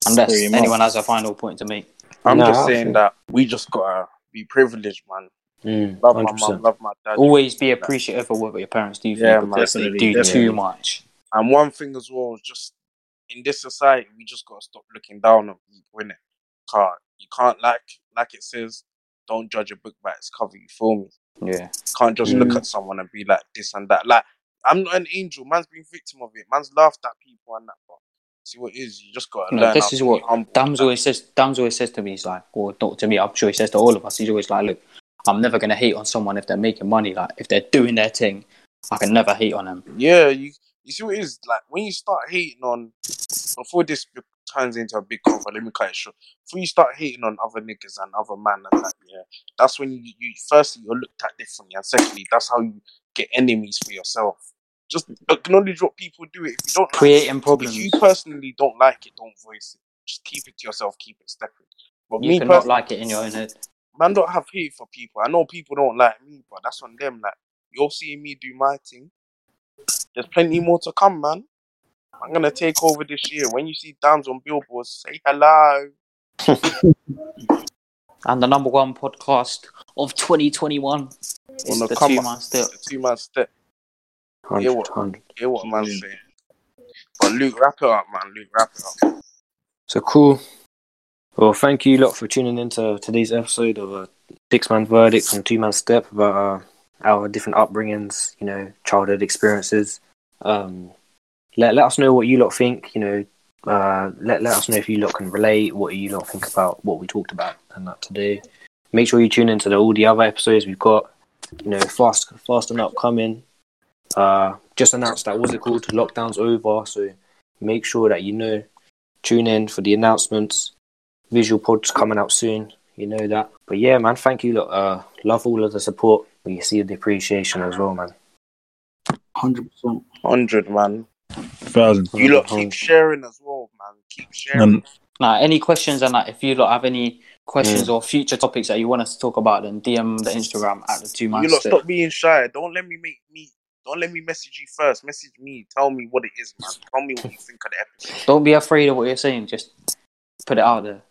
Unless Pretty much. anyone has a final point to make. I'm Nah, just saying that we just gotta be privileged, man. Mm, Love my 100%. mum, love my dad. Always be appreciative of what your parents do for Yeah, you man. because they do definitely. too much. And one thing as well is just in this society, we just gotta stop looking down on people, innit? Car, you can't like like it says, don't judge a book by its cover. You feel me? Yeah. Can't just look at someone and be like this and that. Like I'm not an angel. Man's been victim of it. Man's laughed at people and that. But see what it is, you just gotta No, learn. this is what. Damz always says. Damz always says to me, he's like, or not to me. I'm sure he says to all of us. He's always like, look, I'm never gonna hate on someone if they're making money. Like if they're doing their thing, I can never hate on them. Yeah, you you see what it is like when you start hating on before this turns into a big cover. Let me cut it short. Before you start hating on other niggas and other man and that, yeah, that's when you, you firstly you're looked at differently, and secondly, that's how you get enemies for yourself. Just acknowledge what people do. If you don't like Creating it, problems. if you personally don't like it, don't voice it. Just keep it to yourself. Keep it separate. But You me cannot personally, like it in your own head. man, don't have hate for people. I know people don't like me, but that's on them. Like you're seeing me do my thing. There's plenty more to come, man. I'm gonna take over this year. When you see Damz on billboards, say hello. And the number one podcast of 2021 is the the two man step. The two man step. 100, what? 100. Hear what man's Mm. saying. But Luke, wrap it up, man. Luke, wrap it up. So cool. Well, thank you lot for tuning in to today's episode of a six man verdict and two man step about uh, our different upbringings, you know, childhood experiences. Um, let let us know what you lot think. You know, uh, let let us know if you lot can relate. What you lot think about what we talked about and that today. Make sure you tune into the, all the other episodes we've got. You know, fast fast and upcoming. Uh, just announced that was it called? Lockdown's over, so make sure that you know Tune in for the announcements. Visual pods coming out soon. You know that. But yeah, man, thank you. Look, uh, love all of the support. We see the appreciation as well, man. Hundred percent. Hundred man. Thousand. You lot keep sharing as well, man. Keep sharing. And Nah, any questions and that? If you lot have any questions Mm. or future topics that you want us to talk about, then DM the Instagram at the two man. you lot stop being shy. Don't let me make me. Don't let me message you first. Message me. Tell me what it is, man. Tell me what you think of the episode. Don't be afraid of what you're saying. Just put it out there.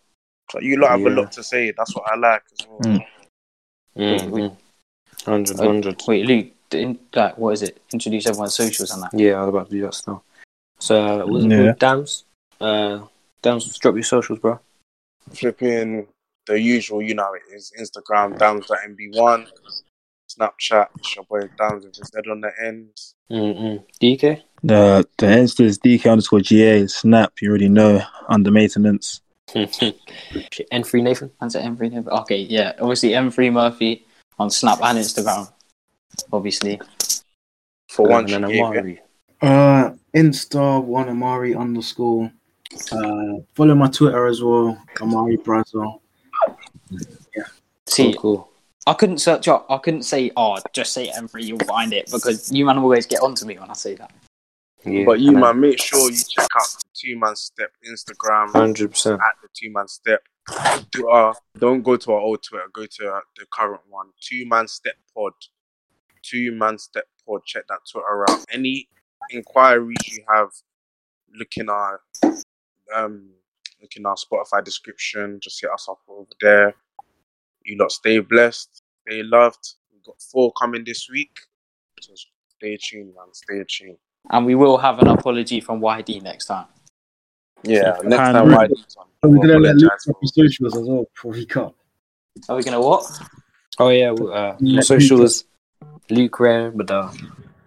So you lot have a lot to say. That's what I like as well. Mm. Mm-hmm. Hundred, Uh, hundred. Wait, Luke. In, like, what is it? Introduce everyone's socials and that. Yeah, I was about to do that now. So, was it Yeah. called Damz? Uh, Damz, drop your socials, bro. Flipping the usual, you know, it is Instagram dams.mb1, Snapchat, it's your boy Damz with his head on the end. Mm-mm. DK? the the Insta is DK underscore GA. Snap, you already know, under maintenance. Shit, N3 Nathan? And to M3 Murphy. Okay, yeah. Obviously, M3 Murphy on Snap and Instagram. Obviously. For one, and then she gave, yeah. Amari. Uh, Insta one Amari underscore. Uh, follow my Twitter as well, Amari Brazil. Yeah. See, Cool, cool. I couldn't search up. I couldn't say, oh, just say M3, you'll find it because you man always get onto me when I say that. Yeah, But you, and then man, make sure you check out the Two Man Step Instagram 100%. at the Two Man Step. Twitter, don't go to our old Twitter, go to uh, the current one. Two Man Step Pod. Two Man Step Pod. Check that Twitter out. Any inquiries you have, look in our um, look in our Spotify description. Just hit us up over there. You lot stay blessed, stay loved. We've got four coming this week. So stay tuned, man. Stay tuned. And we will have an apology from YD next time. Yeah, next time Ruben. I do something, We're gonna let Luke apologize drop his socials as well before he cut. Are we going to what? Oh, yeah, well, uh, Yeah, socials, Luke Rare, but the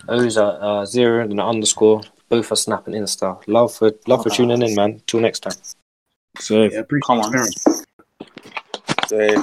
O's are uh, zero and an underscore. Both are Snap and Insta. Love for love for tuning in, man. Till next time. So Yeah, appreciate Come on. it. Stay-